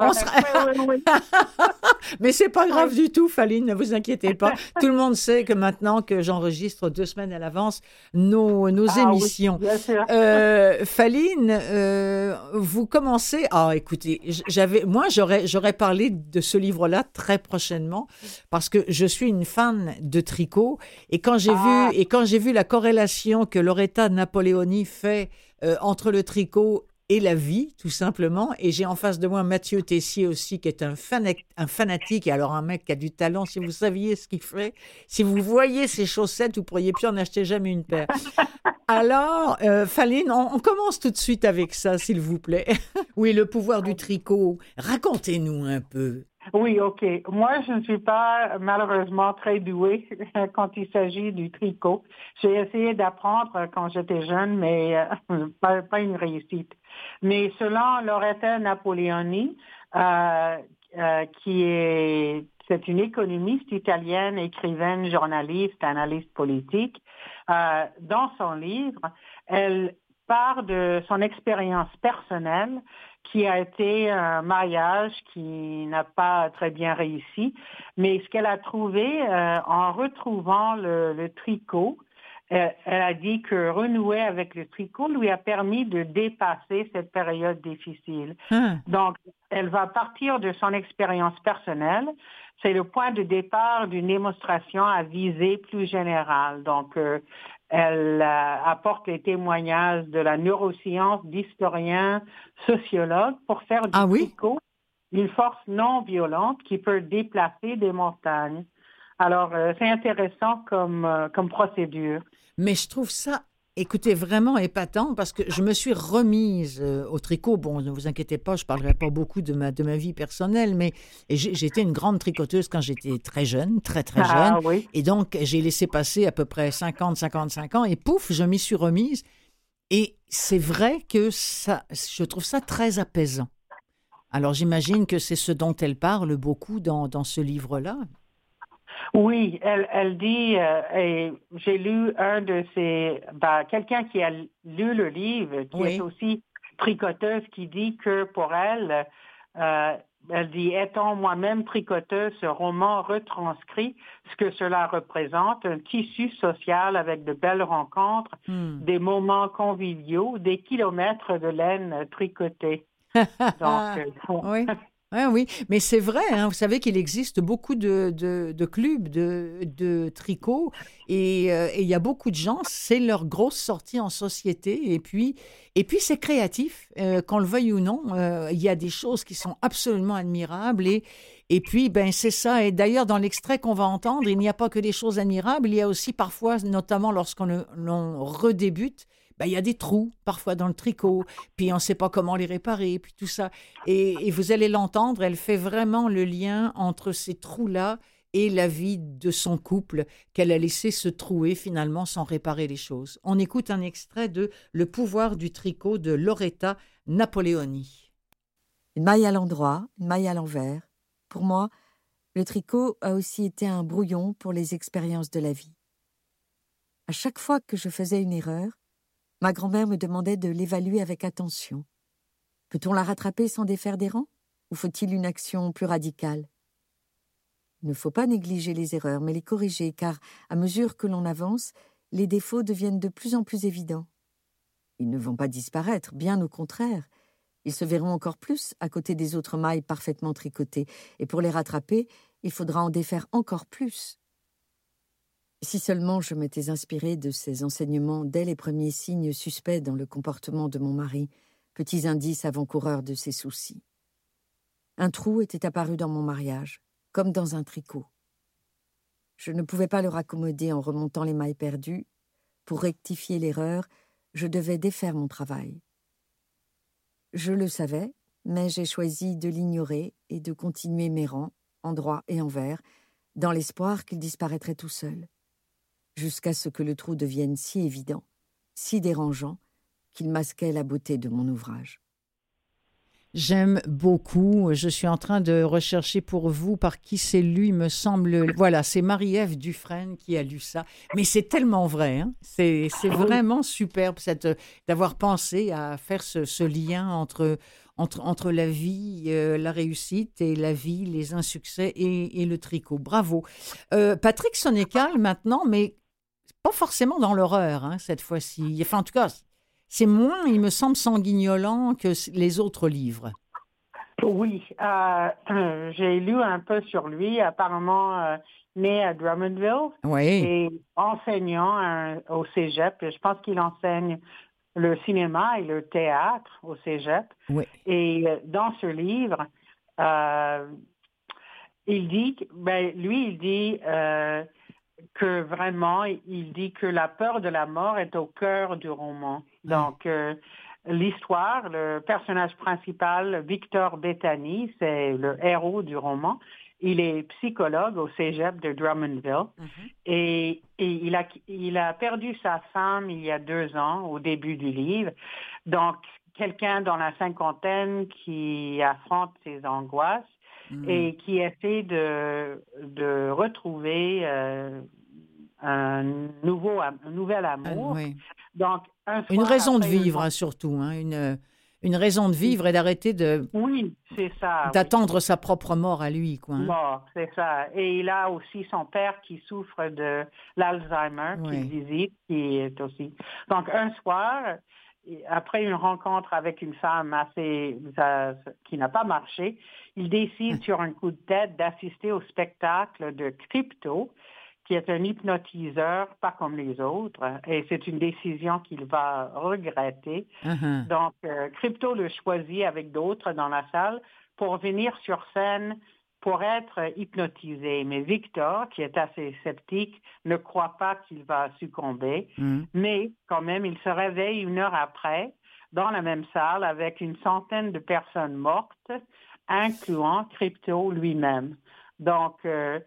mais c'est pas grave du tout, Faline, ne vous inquiétez pas. tout le monde sait que maintenant que j'enregistre deux semaines à l'avance nos, nos ah émissions. bien sûr. Euh, Faline, euh, vous commencez. Ah, écoutez, j'avais, moi, j'aurais, j'aurais parlé de ce livre-là très prochainement parce que je suis une fan de tricot et quand j'ai vu et quand j'ai vu la corrélation que Loretta Napoleoni fait euh, entre le tricot et la vie, tout simplement. Et j'ai en face de moi Mathieu Tessier aussi, qui est un, un fanatique. Et alors, un mec qui a du talent, si vous saviez ce qu'il fait, si vous voyez ses chaussettes, vous pourriez plus en acheter jamais une paire. Alors, euh, Faline, on, commence tout de suite avec ça, s'il vous plaît. oui, le pouvoir du tricot? Racontez-nous un peu. Oui, OK. Moi, je ne suis pas malheureusement très douée quand il s'agit du tricot. J'ai essayé d'apprendre quand j'étais jeune, mais euh, pas, une réussite. Mais selon Loretta Napoleoni, euh, euh, qui est c'est une économiste italienne, écrivaine, journaliste, analyste politique. dans son livre, elle part de son expérience personnelle qui a été un mariage qui n'a pas très bien réussi. Mais ce qu'elle a trouvé euh, en retrouvant le, tricot, euh, elle a dit que renouer avec le tricot lui a permis de dépasser cette période difficile. Hmm. Donc, elle va partir de son expérience personnelle. C'est le point de départ d'une démonstration à visée plus générale. Donc, euh, elle euh, apporte les témoignages de la neuroscience, d'historiens, sociologues pour faire du ah une force non violente qui peut déplacer des montagnes. Alors, euh, c'est intéressant comme, euh, comme procédure. Mais je trouve ça Écoutez, vraiment épatant parce que je me suis remise euh, au tricot. Bon, ne vous inquiétez pas, je ne parlerai pas beaucoup de ma, de ma vie personnelle, mais j'étais une grande tricoteuse quand j'étais très jeune, très très ah, jeune. Et donc, j'ai laissé passer à peu près 50, 55 ans et pouf, je m'y suis remise. Et c'est vrai que ça, je trouve ça très apaisant. Alors, j'imagine que c'est ce dont elle parle beaucoup dans, dans ce livre-là. Oui, elle, elle dit, euh, et j'ai lu un de ces, ben, quelqu'un qui a lu le livre, qui est aussi tricoteuse, qui dit que pour elle, euh, elle dit, étant moi-même tricoteuse, ce roman retranscrit ce que cela représente, un tissu social avec de belles rencontres, hmm. des moments conviviaux, des kilomètres de laine tricotée. Donc, euh, oui. mais c'est vrai, hein, vous savez qu'il existe beaucoup de, de, clubs de, de tricot euh, et il y a beaucoup de gens, c'est leur grosse sortie en société et puis, et puis c'est créatif, euh, qu'on le veuille ou non, euh, il y a des choses qui sont absolument admirables et, et puis, ben, c'est ça. Et d'ailleurs, dans l'extrait qu'on va entendre, il n'y a pas que des choses admirables, il y a aussi parfois, notamment lorsqu'on redébute, ben, y a des trous parfois dans le tricot, puis on ne sait pas comment les réparer, puis tout ça. Et, vous allez l'entendre, elle fait vraiment le lien entre ces trous-là et la vie de son couple qu'elle a laissé se trouer finalement sans réparer les choses. On écoute un extrait de Le pouvoir du tricot de Loretta Napoleoni. Une maille à l'endroit, une maille à l'envers. Pour moi, le tricot a aussi été un brouillon pour les expériences de la vie. À chaque fois que je faisais une erreur, Ma grand-mère me demandait de l'évaluer avec attention. Peut-on la rattraper sans défaire des rangs? Ou faut-il une action plus radicale? Il ne faut pas négliger les erreurs, mais les corriger, car à mesure que l'on avance, les défauts deviennent de plus en plus évidents. Ils ne vont pas disparaître, bien au contraire. Ils se verront encore plus à côté des autres mailles parfaitement tricotées, et pour les rattraper, il faudra en défaire encore plus. Si seulement je m'étais inspirée de ces enseignements dès les premiers signes suspects dans le comportement de mon mari, petits indices avant-coureurs de ses soucis. Un trou était apparu dans mon mariage, comme dans un tricot. Je ne pouvais pas le raccommoder en remontant les mailles perdues. Pour rectifier l'erreur, je devais défaire mon travail. Je le savais, mais j'ai choisi de l'ignorer et de continuer mes rangs, en droit et en vert, dans l'espoir qu'il disparaîtrait tout seul jusqu'à ce que le trou devienne si évident, si dérangeant, qu'il masquait la beauté de mon ouvrage. J'aime beaucoup. Je suis en train de rechercher pour vous par qui c'est lu, me semble. Voilà, c'est Marie-Ève Dufresne qui a lu ça. Mais c'est tellement vrai. Hein. C'est vraiment superbe d'avoir pensé à faire ce, lien entre, entre, entre la vie, euh, la réussite et la vie, les insuccès et, le tricot. Bravo. Euh, Patrick Sonécal maintenant, mais pas forcément dans l'horreur hein, cette fois-ci. Enfin, en tout cas, c'est moins, il me semble, sanguignolant que les autres livres. Oui, euh, j'ai lu un peu sur lui, apparemment euh, né à Drummondville oui. et enseignant au cégep. Je pense qu'il enseigne le cinéma et le théâtre au Cégep. Oui. Et euh, dans ce livre, euh, il dit, ben, lui, il dit euh, que vraiment, il dit que la peur de la mort est au cœur du roman. Donc, euh, l'histoire, le personnage principal, Victor Bethany, c'est le héros du roman. Il est psychologue au cégep de Drummondville et, et il, a, il a perdu sa femme il y a deux ans au début du livre. Donc, quelqu'un dans la cinquantaine qui affronte ses angoisses Mm. et qui essaie de, de retrouver euh, un, nouveau, un nouvel Ah, amour. oui. Donc, un Une raison de une- vivre, hein, surtout. hein, une, une raison de vivre et d'arrêter de Oui, c'est ça. oui. d'attendre sa propre mort à lui. Quoi, hein. Mort, c'est ça. Et il a aussi son père qui souffre de l'Alzheimer, Oui. qui visite, qui est aussi. Donc, un soir, après une rencontre avec une femme assez qui n'a pas marché, il décide sur un coup de tête d'assister au spectacle de Crypto, qui est un hypnotiseur, pas comme les autres, et c'est une décision qu'il va regretter. Uh-huh. Donc, euh, Crypto le choisit avec d'autres dans la salle pour venir sur scène pour être hypnotisé. Mais Victor, qui est assez sceptique, ne croit pas qu'il va succomber. Mm. Mais quand même, il se réveille une heure après dans la même salle avec une centaine de personnes mortes, incluant Crypto lui-même. Donc, euh,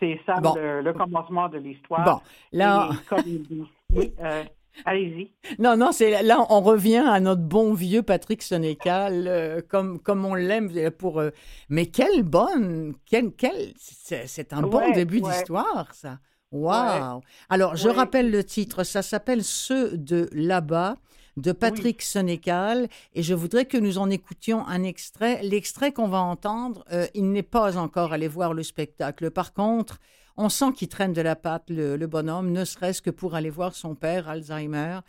c'est ça Bon. le, le commencement de l'histoire. Bon, là, Et comme il dit, oui, euh, allez-y. non, non, c'est là, on revient à notre bon vieux Patrick Sénécal, euh, comme comme on l'aime pour. euh, mais quelle bonne, quel, quel, c'est un bon début ouais. d'histoire, ça. Waouh. Alors, je rappelle le titre. Ça s'appelle Ceux de là-bas de Patrick Sénécal et je voudrais que nous en écoutions un extrait. L'extrait qu'on va entendre, euh, il n'est pas encore allé voir le spectacle. Par contre, on sent qu'il traîne de la patte, le, bonhomme, ne serait-ce que pour aller voir son père, Alzheimer,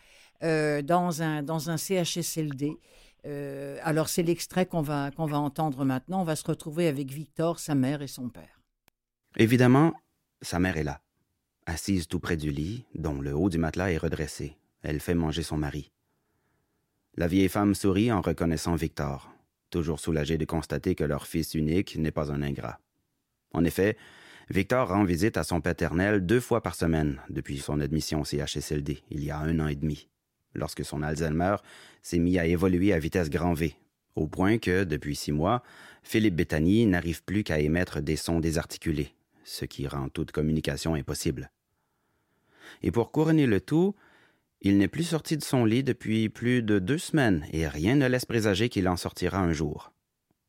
euh, dans, un, dans un CHSLD. Euh, alors, c'est l'extrait qu'on va, qu'on va entendre maintenant. On va se retrouver avec Victor, sa mère et son père. Évidemment, sa mère est là, assise tout près du lit, dont le haut du matelas est redressé. Elle fait manger son mari. La vieille femme sourit en reconnaissant Victor, toujours soulagée de constater que leur fils unique n'est pas un ingrat. En effet, Victor rend visite à son paternel deux fois par semaine depuis son admission au CHSLD, il y a un an et demi, lorsque son Alzheimer s'est mis à évoluer à vitesse grand V, au point que, depuis six mois, Philippe Bétany n'arrive plus qu'à émettre des sons désarticulés, ce qui rend toute communication impossible. Et pour couronner le tout, il n'est plus sorti de son lit depuis plus de deux semaines et rien ne laisse présager qu'il en sortira un jour.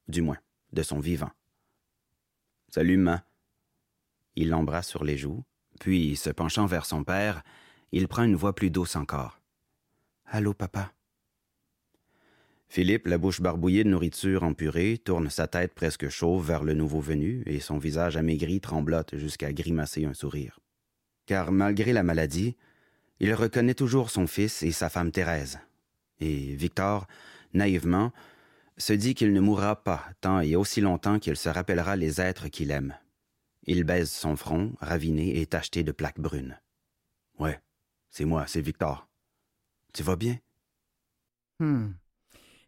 Du moins, de son vivant. Salut. Il l'embrasse sur les joues, puis, se penchant vers son père, il prend une voix plus douce encore. Allô, papa. Philippe, la bouche barbouillée de nourriture en purée, tourne sa tête presque chauve vers le nouveau venu et son visage amaigri tremblote jusqu'à grimacer un sourire. Car malgré la maladie, il reconnaît toujours son fils et sa femme Thérèse. Et Victor, naïvement, se dit qu'il ne mourra pas tant et aussi longtemps qu'il se rappellera les êtres qu'il aime. Il baise son front, raviné et tacheté de plaques brunes. Ouais, c'est moi, c'est Victor. Tu vas bien? Hmm.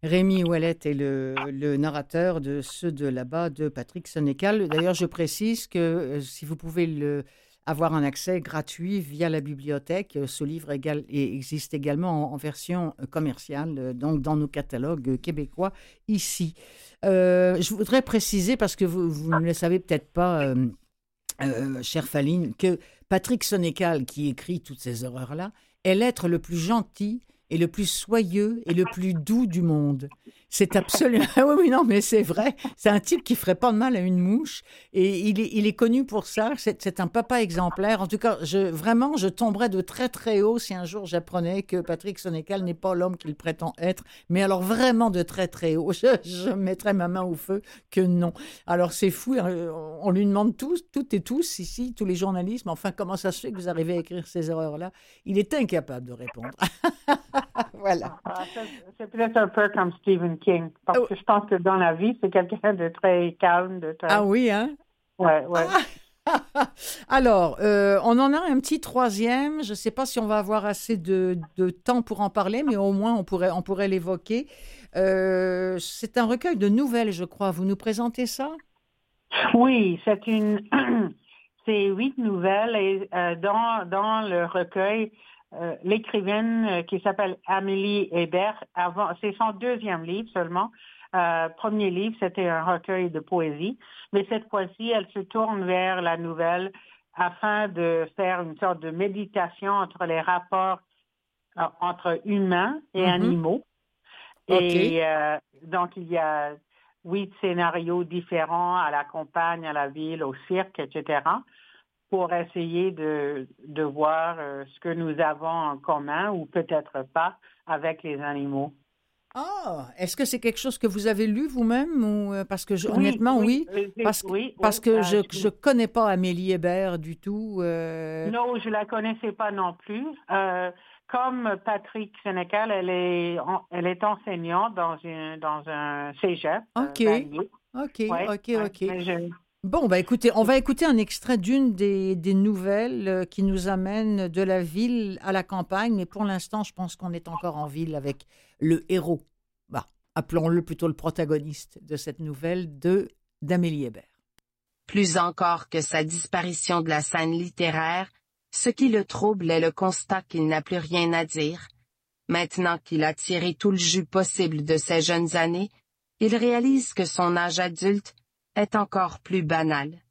Rémi Ouellet est le, narrateur de ceux de là-bas de Patrick Sénécal. D'ailleurs, je précise que euh, si vous pouvez avoir un accès gratuit via la bibliothèque, euh, ce livre existe également en, version euh, commerciale, donc dans nos catalogues québécois ici. Je voudrais préciser, parce que vous, ne le savez peut-être pas, euh, chère Faline, que Patrick Sénécal, qui écrit toutes ces horreurs-là, est l'être le plus gentil et le plus soyeux et le plus doux du monde. C'est absolument... Ah oui, oui, non, mais c'est vrai. C'est un type qui ferait pas de mal à une mouche et il est, il est connu pour ça. C'est un papa exemplaire. En tout cas, je, vraiment, je tomberais de très, très haut si un jour j'apprenais que Patrick Sénécal n'est pas l'homme qu'il prétend être. Mais alors vraiment de très, très haut. Je, mettrais ma main au feu que non. Alors c'est fou. hein, On lui demande tous, toutes et tous ici, tous les journalistes, mais enfin, comment ça se fait que vous arrivez à écrire ces erreurs-là? Il est incapable de répondre. voilà. Ah, C'est peut-être un peu comme Stephen Parce Oh. que je pense que dans la vie, c'est quelqu'un de très calme, de très... Ah oui, hein? Ouais, ouais. Alors, euh, on en a un petit troisième. Je ne sais pas si on va avoir assez de, de, temps pour en parler, mais au moins on pourrait, on pourrait l'évoquer. Euh, c'est un recueil de nouvelles, je crois. Vous nous présentez ça? Oui, c'est une, c'est huit nouvelles et euh, dans dans le recueil, euh, l'écrivaine euh, qui s'appelle Amélie Hébert, avant, c'est son deuxième livre seulement. Euh, premier livre, c'était un recueil de poésie, mais cette fois-ci, elle se tourne vers la nouvelle afin de faire une sorte de méditation entre les rapports euh, entre humains et Mhm. animaux. Et euh, donc, il y a huit scénarios différents à la campagne, à la ville, au cirque, etc., pour essayer de, de voir euh, ce que nous avons en commun ou peut-être pas avec les animaux. Ah, est-ce que c'est quelque chose que vous avez lu vous-même ou parce que je- Oui, honnêtement oui, parce oui, parce que je je- connais pas Amélie Hébert du tout. euh, Non, je la connaissais pas non plus. Euh, comme Patrick Sénécal, elle est, elle est enseignante dans, une, dans un cégep. Ok. Ok, Ouais, ok, ok. mais je- Bon, bah écoutez, on va écouter un extrait d'une des, des nouvelles euh, qui nous amène de la ville à la campagne, mais pour l'instant, je pense qu'on est encore en ville avec le héros. Bah, appelons-le plutôt le protagoniste de cette nouvelle de d'Amélie Hébert. Plus encore que sa disparition de la scène littéraire, ce qui le trouble est le constat qu'il n'a plus rien à dire. Maintenant qu'il a tiré tout le jus possible de ses jeunes années, il réalise que son âge adulte est encore plus banal.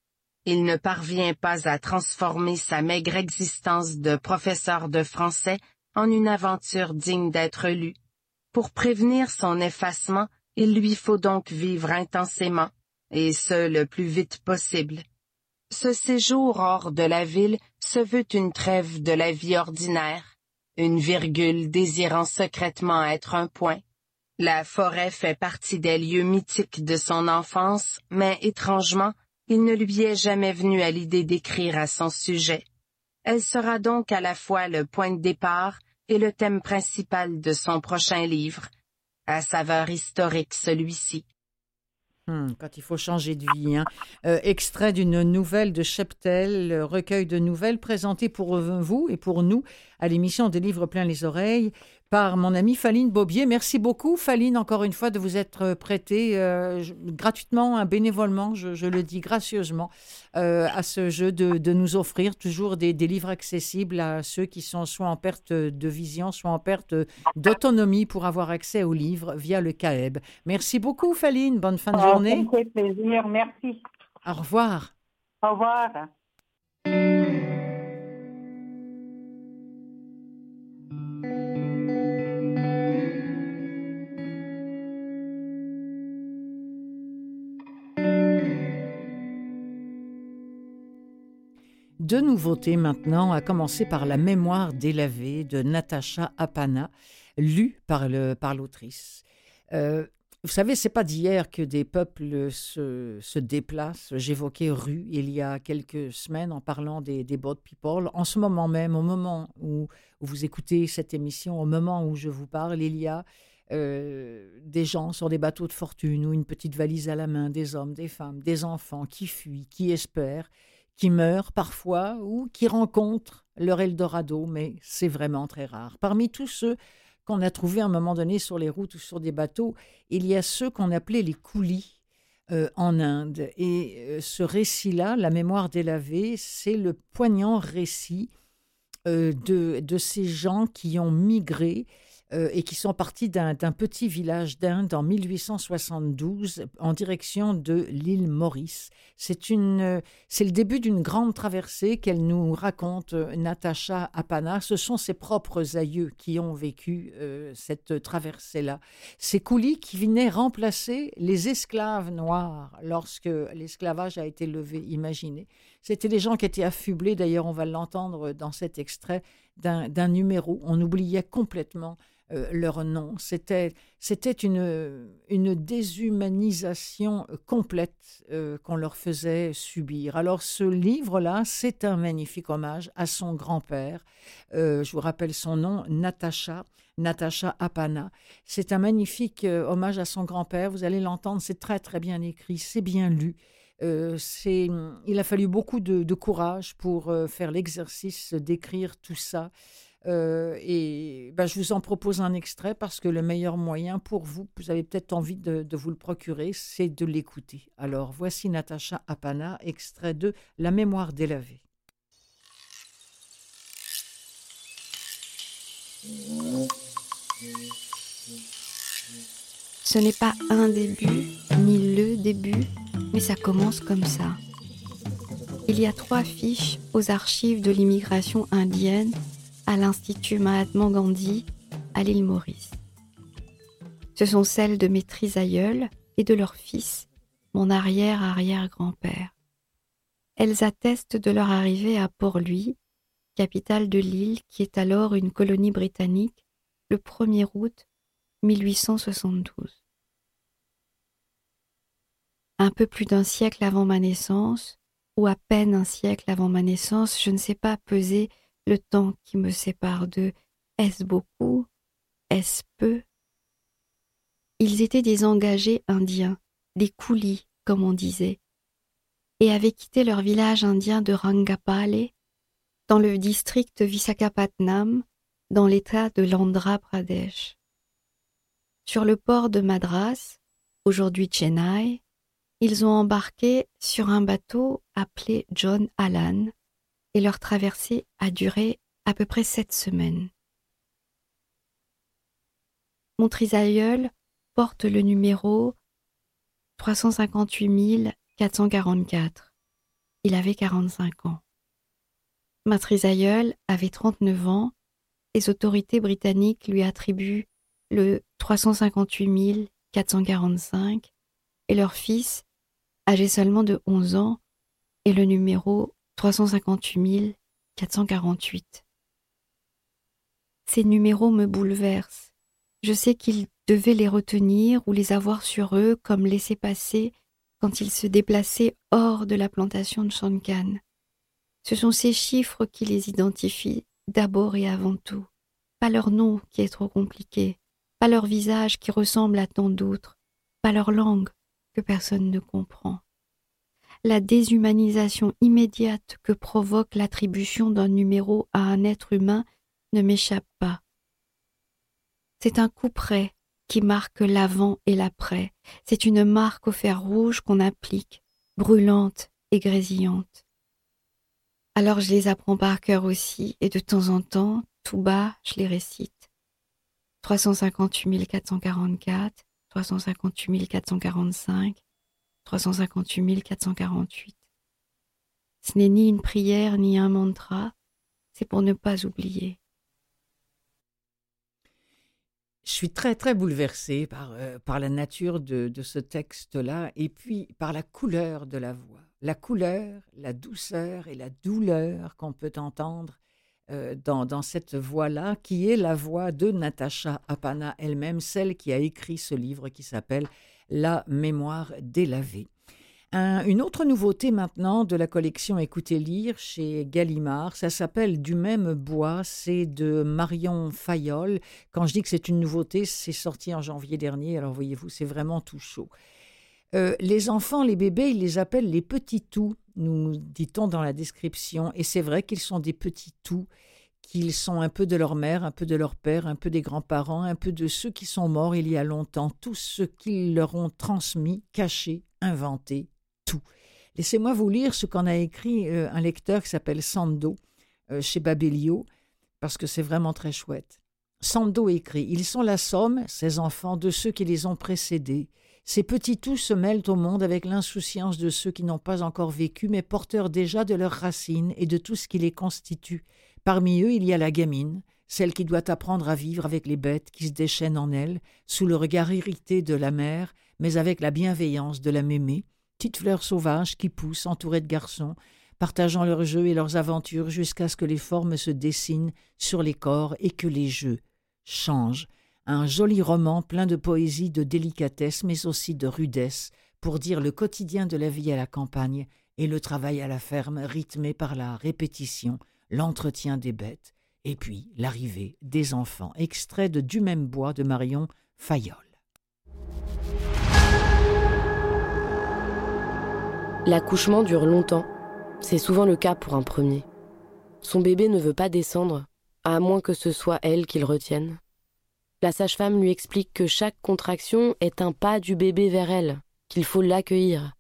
Il ne parvient pas à transformer sa maigre existence de professeur de français en une aventure digne d'être lue. Pour prévenir son effacement, il lui faut donc vivre intensément, et ce le plus vite possible. Ce séjour hors de la ville se veut une trêve de la vie ordinaire, une virgule désirant secrètement être un point. La forêt fait partie des lieux mythiques de son enfance, mais étrangement, il ne lui est jamais venu à l'idée d'écrire à son sujet. Elle sera donc à la fois le point de départ et le thème principal de son prochain livre, à saveur historique celui-ci. Hmm, quand il faut changer de vie. hein. Euh, extrait d'une nouvelle de Cheptel, recueil de nouvelles présenté pour vous et pour nous à l'émission des livres plein les oreilles par mon amie Faline Bobier. Merci beaucoup, Faline, encore une fois, de vous être prêtée euh, gratuitement, hein, bénévolement, je, je le dis gracieusement, euh, à ce jeu de, de nous offrir toujours des, des livres accessibles à ceux qui sont soit en perte de vision, soit en perte d'autonomie pour avoir accès aux livres via le CAEB. Merci beaucoup, Faline. Bonne fin de Ah, journée. Fait plaisir. Merci. Au revoir. Au revoir. Deux nouveautés maintenant, à commencer par La mémoire délavée de Natacha Apana, lue par l'autrice. Euh, vous savez, c'est pas d'hier que des peuples se, déplacent. J'évoquais rue il y a quelques semaines en parlant des, des boat people. En ce moment même, au moment où, où vous écoutez cette émission, au moment où je vous parle, il y a euh, des gens sur des bateaux de fortune ou une petite valise à la main, des hommes, des femmes, des enfants qui fuient, qui espèrent, qui meurent parfois ou qui rencontrent leur Eldorado, mais c'est vraiment très rare. Parmi tous ceux qu'on a trouvés à un moment donné sur les routes ou sur des bateaux, il y a ceux qu'on appelait les coulis euh, en Inde. Et euh, ce récit-là, La mémoire délavée, c'est le poignant récit euh, de, de ces gens qui ont migré euh, et qui sont partis d'un petit village d'Inde en 1872 en direction de l'île Maurice. Euh, c'est le début d'une grande traversée qu'elle nous raconte, euh, Natacha Apana. Ce sont ses propres aïeux qui ont vécu cette traversée-là. Ces coulis qui venaient remplacer les esclaves noirs lorsque l'esclavage a été levé, imaginez. C'était des gens qui étaient affublés, d'ailleurs on va l'entendre dans cet extrait, d'un numéro. On oubliait complètement euh, leur nom. C'était une, une déshumanisation complète euh, qu'on leur faisait subir. Alors ce livre-là, c'est un magnifique hommage à son grand-père. Euh, je vous rappelle son nom, Natacha, Natacha Apana. C'est un magnifique euh, hommage à son grand-père. Vous allez l'entendre, c'est très très bien écrit, c'est bien lu. Euh, il a fallu beaucoup de, courage pour euh, faire l'exercice d'écrire tout ça. Euh, et ben, je vous en propose un extrait parce que le meilleur moyen pour vous, vous avez peut-être envie de, de, vous le procurer, c'est de l'écouter. Alors voici Natacha Apana, extrait de La mémoire délavée. Ce n'est pas un début, ni le début, mais ça commence comme ça. Il y a trois fiches aux archives de l'immigration indienne à l'Institut Mahatma Gandhi à l'île Maurice. Ce sont celles de mes trisaïeuls et de leur fils, mon arrière-arrière-grand-père. Elles attestent de leur arrivée à Port-Louis, capitale de l'île qui est alors une colonie britannique, le 1er août 1872. Un peu plus d'un siècle avant ma naissance, ou à peine un siècle avant ma naissance, je ne sais pas peser le temps qui me sépare d'eux. Est-ce beaucoup Est-ce peu Ils étaient des engagés indiens, des coulis, comme on disait, et avaient quitté leur village indien de Rangapale, dans le district Visakhapatnam, dans l'état de l'Andhra Pradesh. Sur le port de Madras, aujourd'hui Chennai, ils ont embarqué sur un bateau appelé John Allan et leur traversée a duré à peu près sept semaines. Mon trisaïeul porte le numéro 358 444. Il avait 45 ans. Ma trisaïeule avait 39 ans. Les autorités britanniques lui attribuent le 358 445 et leur fils, âgé seulement de 11 ans, est le numéro 358 448. Ces numéros me bouleversent. Je sais qu'ils devaient les retenir ou les avoir sur eux comme laissés passer quand ils se déplaçaient hors de la plantation de Shankan. Ce sont ces chiffres qui les identifient d'abord et avant tout, pas leur nom qui est trop compliqué, pas leur visage qui ressemble à tant d'autres, pas leur langue que personne ne comprend. La déshumanisation immédiate que provoque l'attribution d'un numéro à un être humain ne m'échappe pas. C'est un coup près qui marque l'avant et l'après. C'est une marque au fer rouge qu'on applique, brûlante et grésillante. Alors je les apprends par cœur aussi, et de temps en temps, tout bas, je les récite. 358 444, 358 445, 358 448. Ce n'est ni une prière ni un mantra, c'est pour ne pas oublier. Je suis très très bouleversée par, euh, par la nature de, de ce texte-là et puis par la couleur de la voix. La couleur, la douceur et la douleur qu'on peut entendre euh, dans, cette voix-là, qui est la voix de Natacha Apana elle-même, celle qui a écrit ce livre qui s'appelle La mémoire délavée. une autre nouveauté maintenant de la collection Écoutez lire chez Gallimard, ça s'appelle Du même bois, c'est de Marion Fayol. Quand je dis que c'est une nouveauté, c'est sorti en janvier dernier, alors voyez-vous, c'est vraiment tout chaud. Euh, les enfants, les bébés, ils les appellent les petits tout, nous dit-on dans la description. Et c'est vrai qu'ils sont des petits tout, qu'ils sont un peu de leur mère, un peu de leur père, un peu des grands-parents, un peu de ceux qui sont morts il y a longtemps, tout ce qu'ils leur ont transmis, caché, inventé, tout. Laissez-moi vous lire ce qu'en a écrit euh, un lecteur qui s'appelle Sando euh, chez Babelio, parce que c'est vraiment très chouette. Sando écrit Ils sont la somme, ces enfants, de ceux qui les ont précédés ces petits tous se mêlent au monde avec l'insouciance de ceux qui n'ont pas encore vécu, mais porteurs déjà de leurs racines et de tout ce qui les constitue. Parmi eux, il y a la gamine, celle qui doit apprendre à vivre avec les bêtes qui se déchaînent en elle, sous le regard irrité de la mère, mais avec la bienveillance de la mémé, petite fleur sauvage qui pousse entourée de garçons, partageant leurs jeux et leurs aventures jusqu'à ce que les formes se dessinent sur les corps et que les jeux changent un joli roman plein de poésie, de délicatesse, mais aussi de rudesse, pour dire le quotidien de la vie à la campagne et le travail à la ferme rythmé par la répétition, l'entretien des bêtes, et puis l'arrivée des enfants, extrait de Du même bois de Marion Fayol. L'accouchement dure longtemps. C'est souvent le cas pour un premier. Son bébé ne veut pas descendre, à moins que ce soit elle qui le retienne. La sage-femme lui explique que chaque contraction est un pas du bébé vers elle, qu'il faut l'accueillir.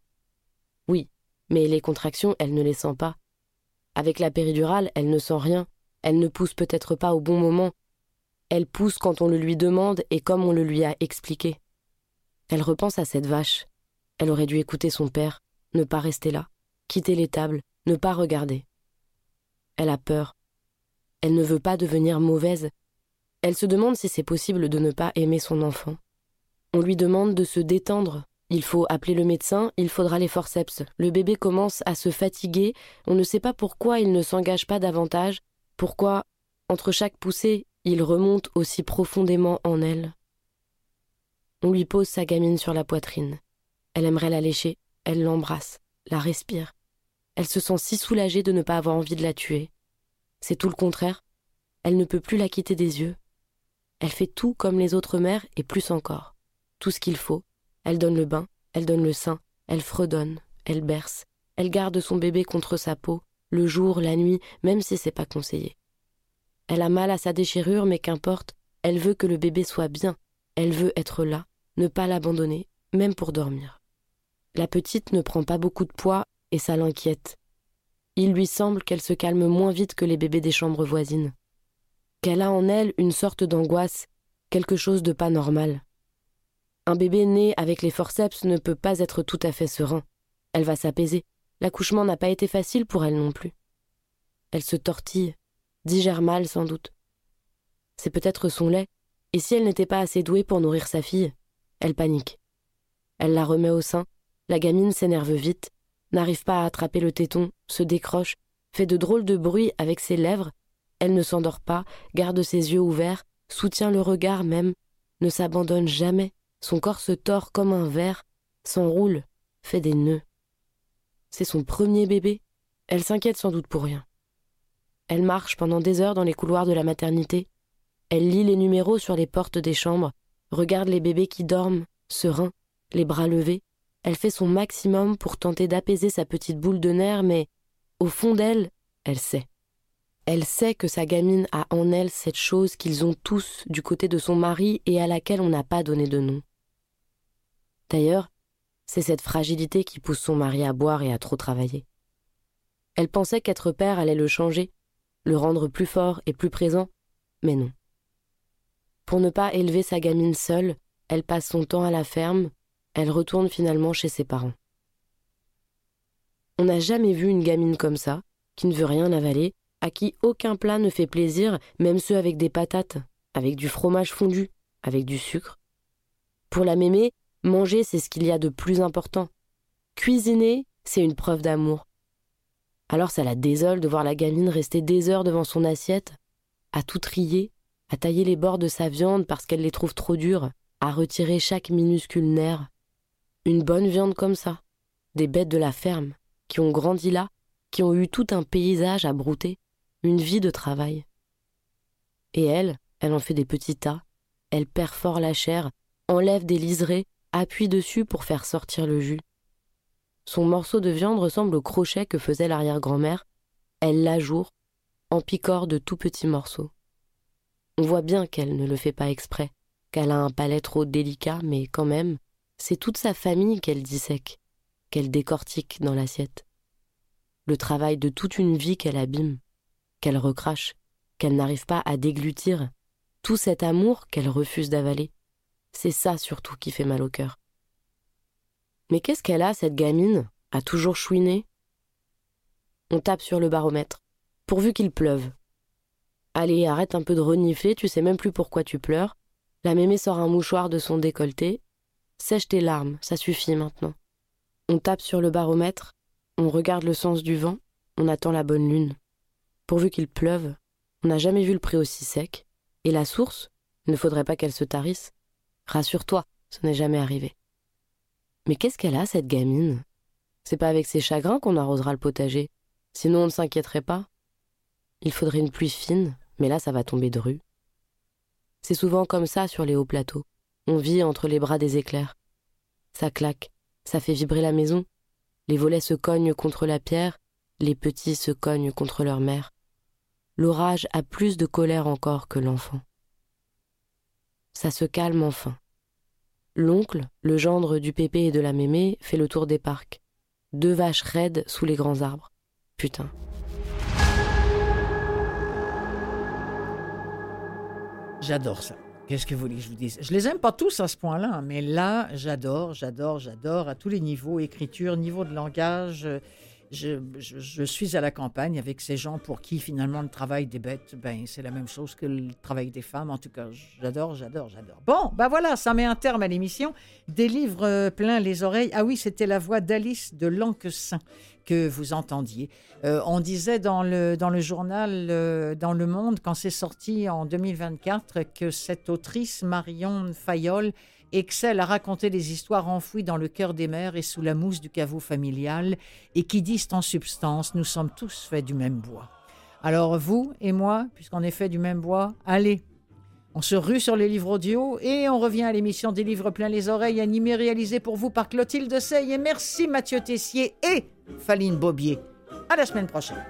Oui, mais les contractions, elle ne les sent pas. Avec la péridurale, elle ne sent rien, elle ne pousse peut-être pas au bon moment, elle pousse quand on le lui demande et comme on le lui a expliqué. Elle repense à cette vache. Elle aurait dû écouter son père, ne pas rester là, quitter les tables, ne pas regarder. Elle a peur. Elle ne veut pas devenir mauvaise. Elle se demande si c'est possible de ne pas aimer son enfant. On lui demande de se détendre. Il faut appeler le médecin, il faudra les forceps. Le bébé commence à se fatiguer, on ne sait pas pourquoi il ne s'engage pas davantage, pourquoi, entre chaque poussée, il remonte aussi profondément en elle. On lui pose sa gamine sur la poitrine. Elle aimerait la lécher, elle l'embrasse, la respire. Elle se sent si soulagée de ne pas avoir envie de la tuer. C'est tout le contraire. Elle ne peut plus la quitter des yeux. Elle fait tout comme les autres mères et plus encore. Tout ce qu'il faut. Elle donne le bain, elle donne le sein, elle fredonne, elle berce, elle garde son bébé contre sa peau, le jour, la nuit, même si c'est pas conseillé. Elle a mal à sa déchirure, mais qu'importe, elle veut que le bébé soit bien, elle veut être là, ne pas l'abandonner, même pour dormir. La petite ne prend pas beaucoup de poids et ça l'inquiète. Il lui semble qu'elle se calme moins vite que les bébés des chambres voisines. Qu'elle a en elle une sorte d'angoisse, quelque chose de pas normal. Un bébé né avec les forceps ne peut pas être tout à fait serein. Elle va s'apaiser. L'accouchement n'a pas été facile pour elle non plus. Elle se tortille, digère mal sans doute. C'est peut-être son lait, et si elle n'était pas assez douée pour nourrir sa fille, elle panique. Elle la remet au sein, la gamine s'énerve vite, n'arrive pas à attraper le téton, se décroche, fait de drôles de bruits avec ses lèvres, elle ne s'endort pas, garde ses yeux ouverts, soutient le regard même, ne s'abandonne jamais, son corps se tord comme un verre, s'enroule, fait des nœuds. C'est son premier bébé, elle s'inquiète sans doute pour rien. Elle marche pendant des heures dans les couloirs de la maternité, elle lit les numéros sur les portes des chambres, regarde les bébés qui dorment, sereins, les bras levés, elle fait son maximum pour tenter d'apaiser sa petite boule de nerfs, mais au fond d'elle, elle sait. Elle sait que sa gamine a en elle cette chose qu'ils ont tous du côté de son mari et à laquelle on n'a pas donné de nom. D'ailleurs, c'est cette fragilité qui pousse son mari à boire et à trop travailler. Elle pensait qu'être père allait le changer, le rendre plus fort et plus présent, mais non. Pour ne pas élever sa gamine seule, elle passe son temps à la ferme, elle retourne finalement chez ses parents. On n'a jamais vu une gamine comme ça, qui ne veut rien avaler, à qui aucun plat ne fait plaisir, même ceux avec des patates, avec du fromage fondu, avec du sucre. Pour la mémé, manger, c'est ce qu'il y a de plus important. Cuisiner, c'est une preuve d'amour. Alors ça la désole de voir la gamine rester des heures devant son assiette, à tout trier, à tailler les bords de sa viande parce qu'elle les trouve trop dures, à retirer chaque minuscule nerf, une bonne viande comme ça. Des bêtes de la ferme, qui ont grandi là, qui ont eu tout un paysage à brouter, une vie de travail. Et elle, elle en fait des petits tas, elle perfore la chair, enlève des liserés, appuie dessus pour faire sortir le jus. Son morceau de viande ressemble au crochet que faisait l'arrière-grand-mère, elle l'ajoure, en picore de tout petits morceaux. On voit bien qu'elle ne le fait pas exprès, qu'elle a un palais trop délicat, mais quand même, c'est toute sa famille qu'elle dissèque, qu'elle décortique dans l'assiette. Le travail de toute une vie qu'elle abîme, qu'elle recrache, qu'elle n'arrive pas à déglutir, tout cet amour qu'elle refuse d'avaler. C'est ça surtout qui fait mal au cœur. Mais qu'est-ce qu'elle a, cette gamine, à toujours chouiner On tape sur le baromètre, pourvu qu'il pleuve. Allez, arrête un peu de renifler, tu sais même plus pourquoi tu pleures. La mémé sort un mouchoir de son décolleté Sèche tes larmes, ça suffit maintenant. On tape sur le baromètre, on regarde le sens du vent, on attend la bonne lune. Pourvu qu'il pleuve, on n'a jamais vu le pré aussi sec. Et la source, ne faudrait pas qu'elle se tarisse. Rassure-toi, ce n'est jamais arrivé. Mais qu'est-ce qu'elle a, cette gamine? C'est pas avec ses chagrins qu'on arrosera le potager. Sinon on ne s'inquiéterait pas. Il faudrait une pluie fine, mais là ça va tomber de rue. C'est souvent comme ça sur les hauts plateaux. On vit entre les bras des éclairs. Ça claque, ça fait vibrer la maison. Les volets se cognent contre la pierre, les petits se cognent contre leur mère. L'orage a plus de colère encore que l'enfant. Ça se calme enfin. L'oncle, le gendre du pépé et de la mémé, fait le tour des parcs. Deux vaches raides sous les grands arbres. Putain. J'adore ça. Qu'est-ce que vous voulez que je vous dise? Je les aime pas tous à ce point-là, mais là, j'adore, j'adore, j'adore à tous les niveaux, écriture, niveau de langage. Je, suis à la campagne avec ces gens pour qui finalement le travail des bêtes, ben c'est la même chose que le travail des femmes. En tout cas, j'adore, j'adore, j'adore. Bon, ben voilà, ça met un terme à l'émission. Des livres euh, plein les oreilles. Ah oui, c'était la voix d'Alice de Lanquesin que vous entendiez. Euh, on disait dans le, dans le journal euh, Dans le Monde, quand c'est sorti en 2024, que cette autrice, Marion Fayol, excelle à raconter des histoires enfouies dans le cœur des mers et sous la mousse du caveau familial, et qui disent en substance, nous sommes tous faits du même bois. Alors vous et moi, puisqu'on est fait du même bois, allez, on se rue sur les livres audio et on revient à l'émission des livres plein les oreilles, animée réalisée pour vous par Clotilde Sey. Et merci Mathieu Tessier et Faline Bobier. À la semaine prochaine.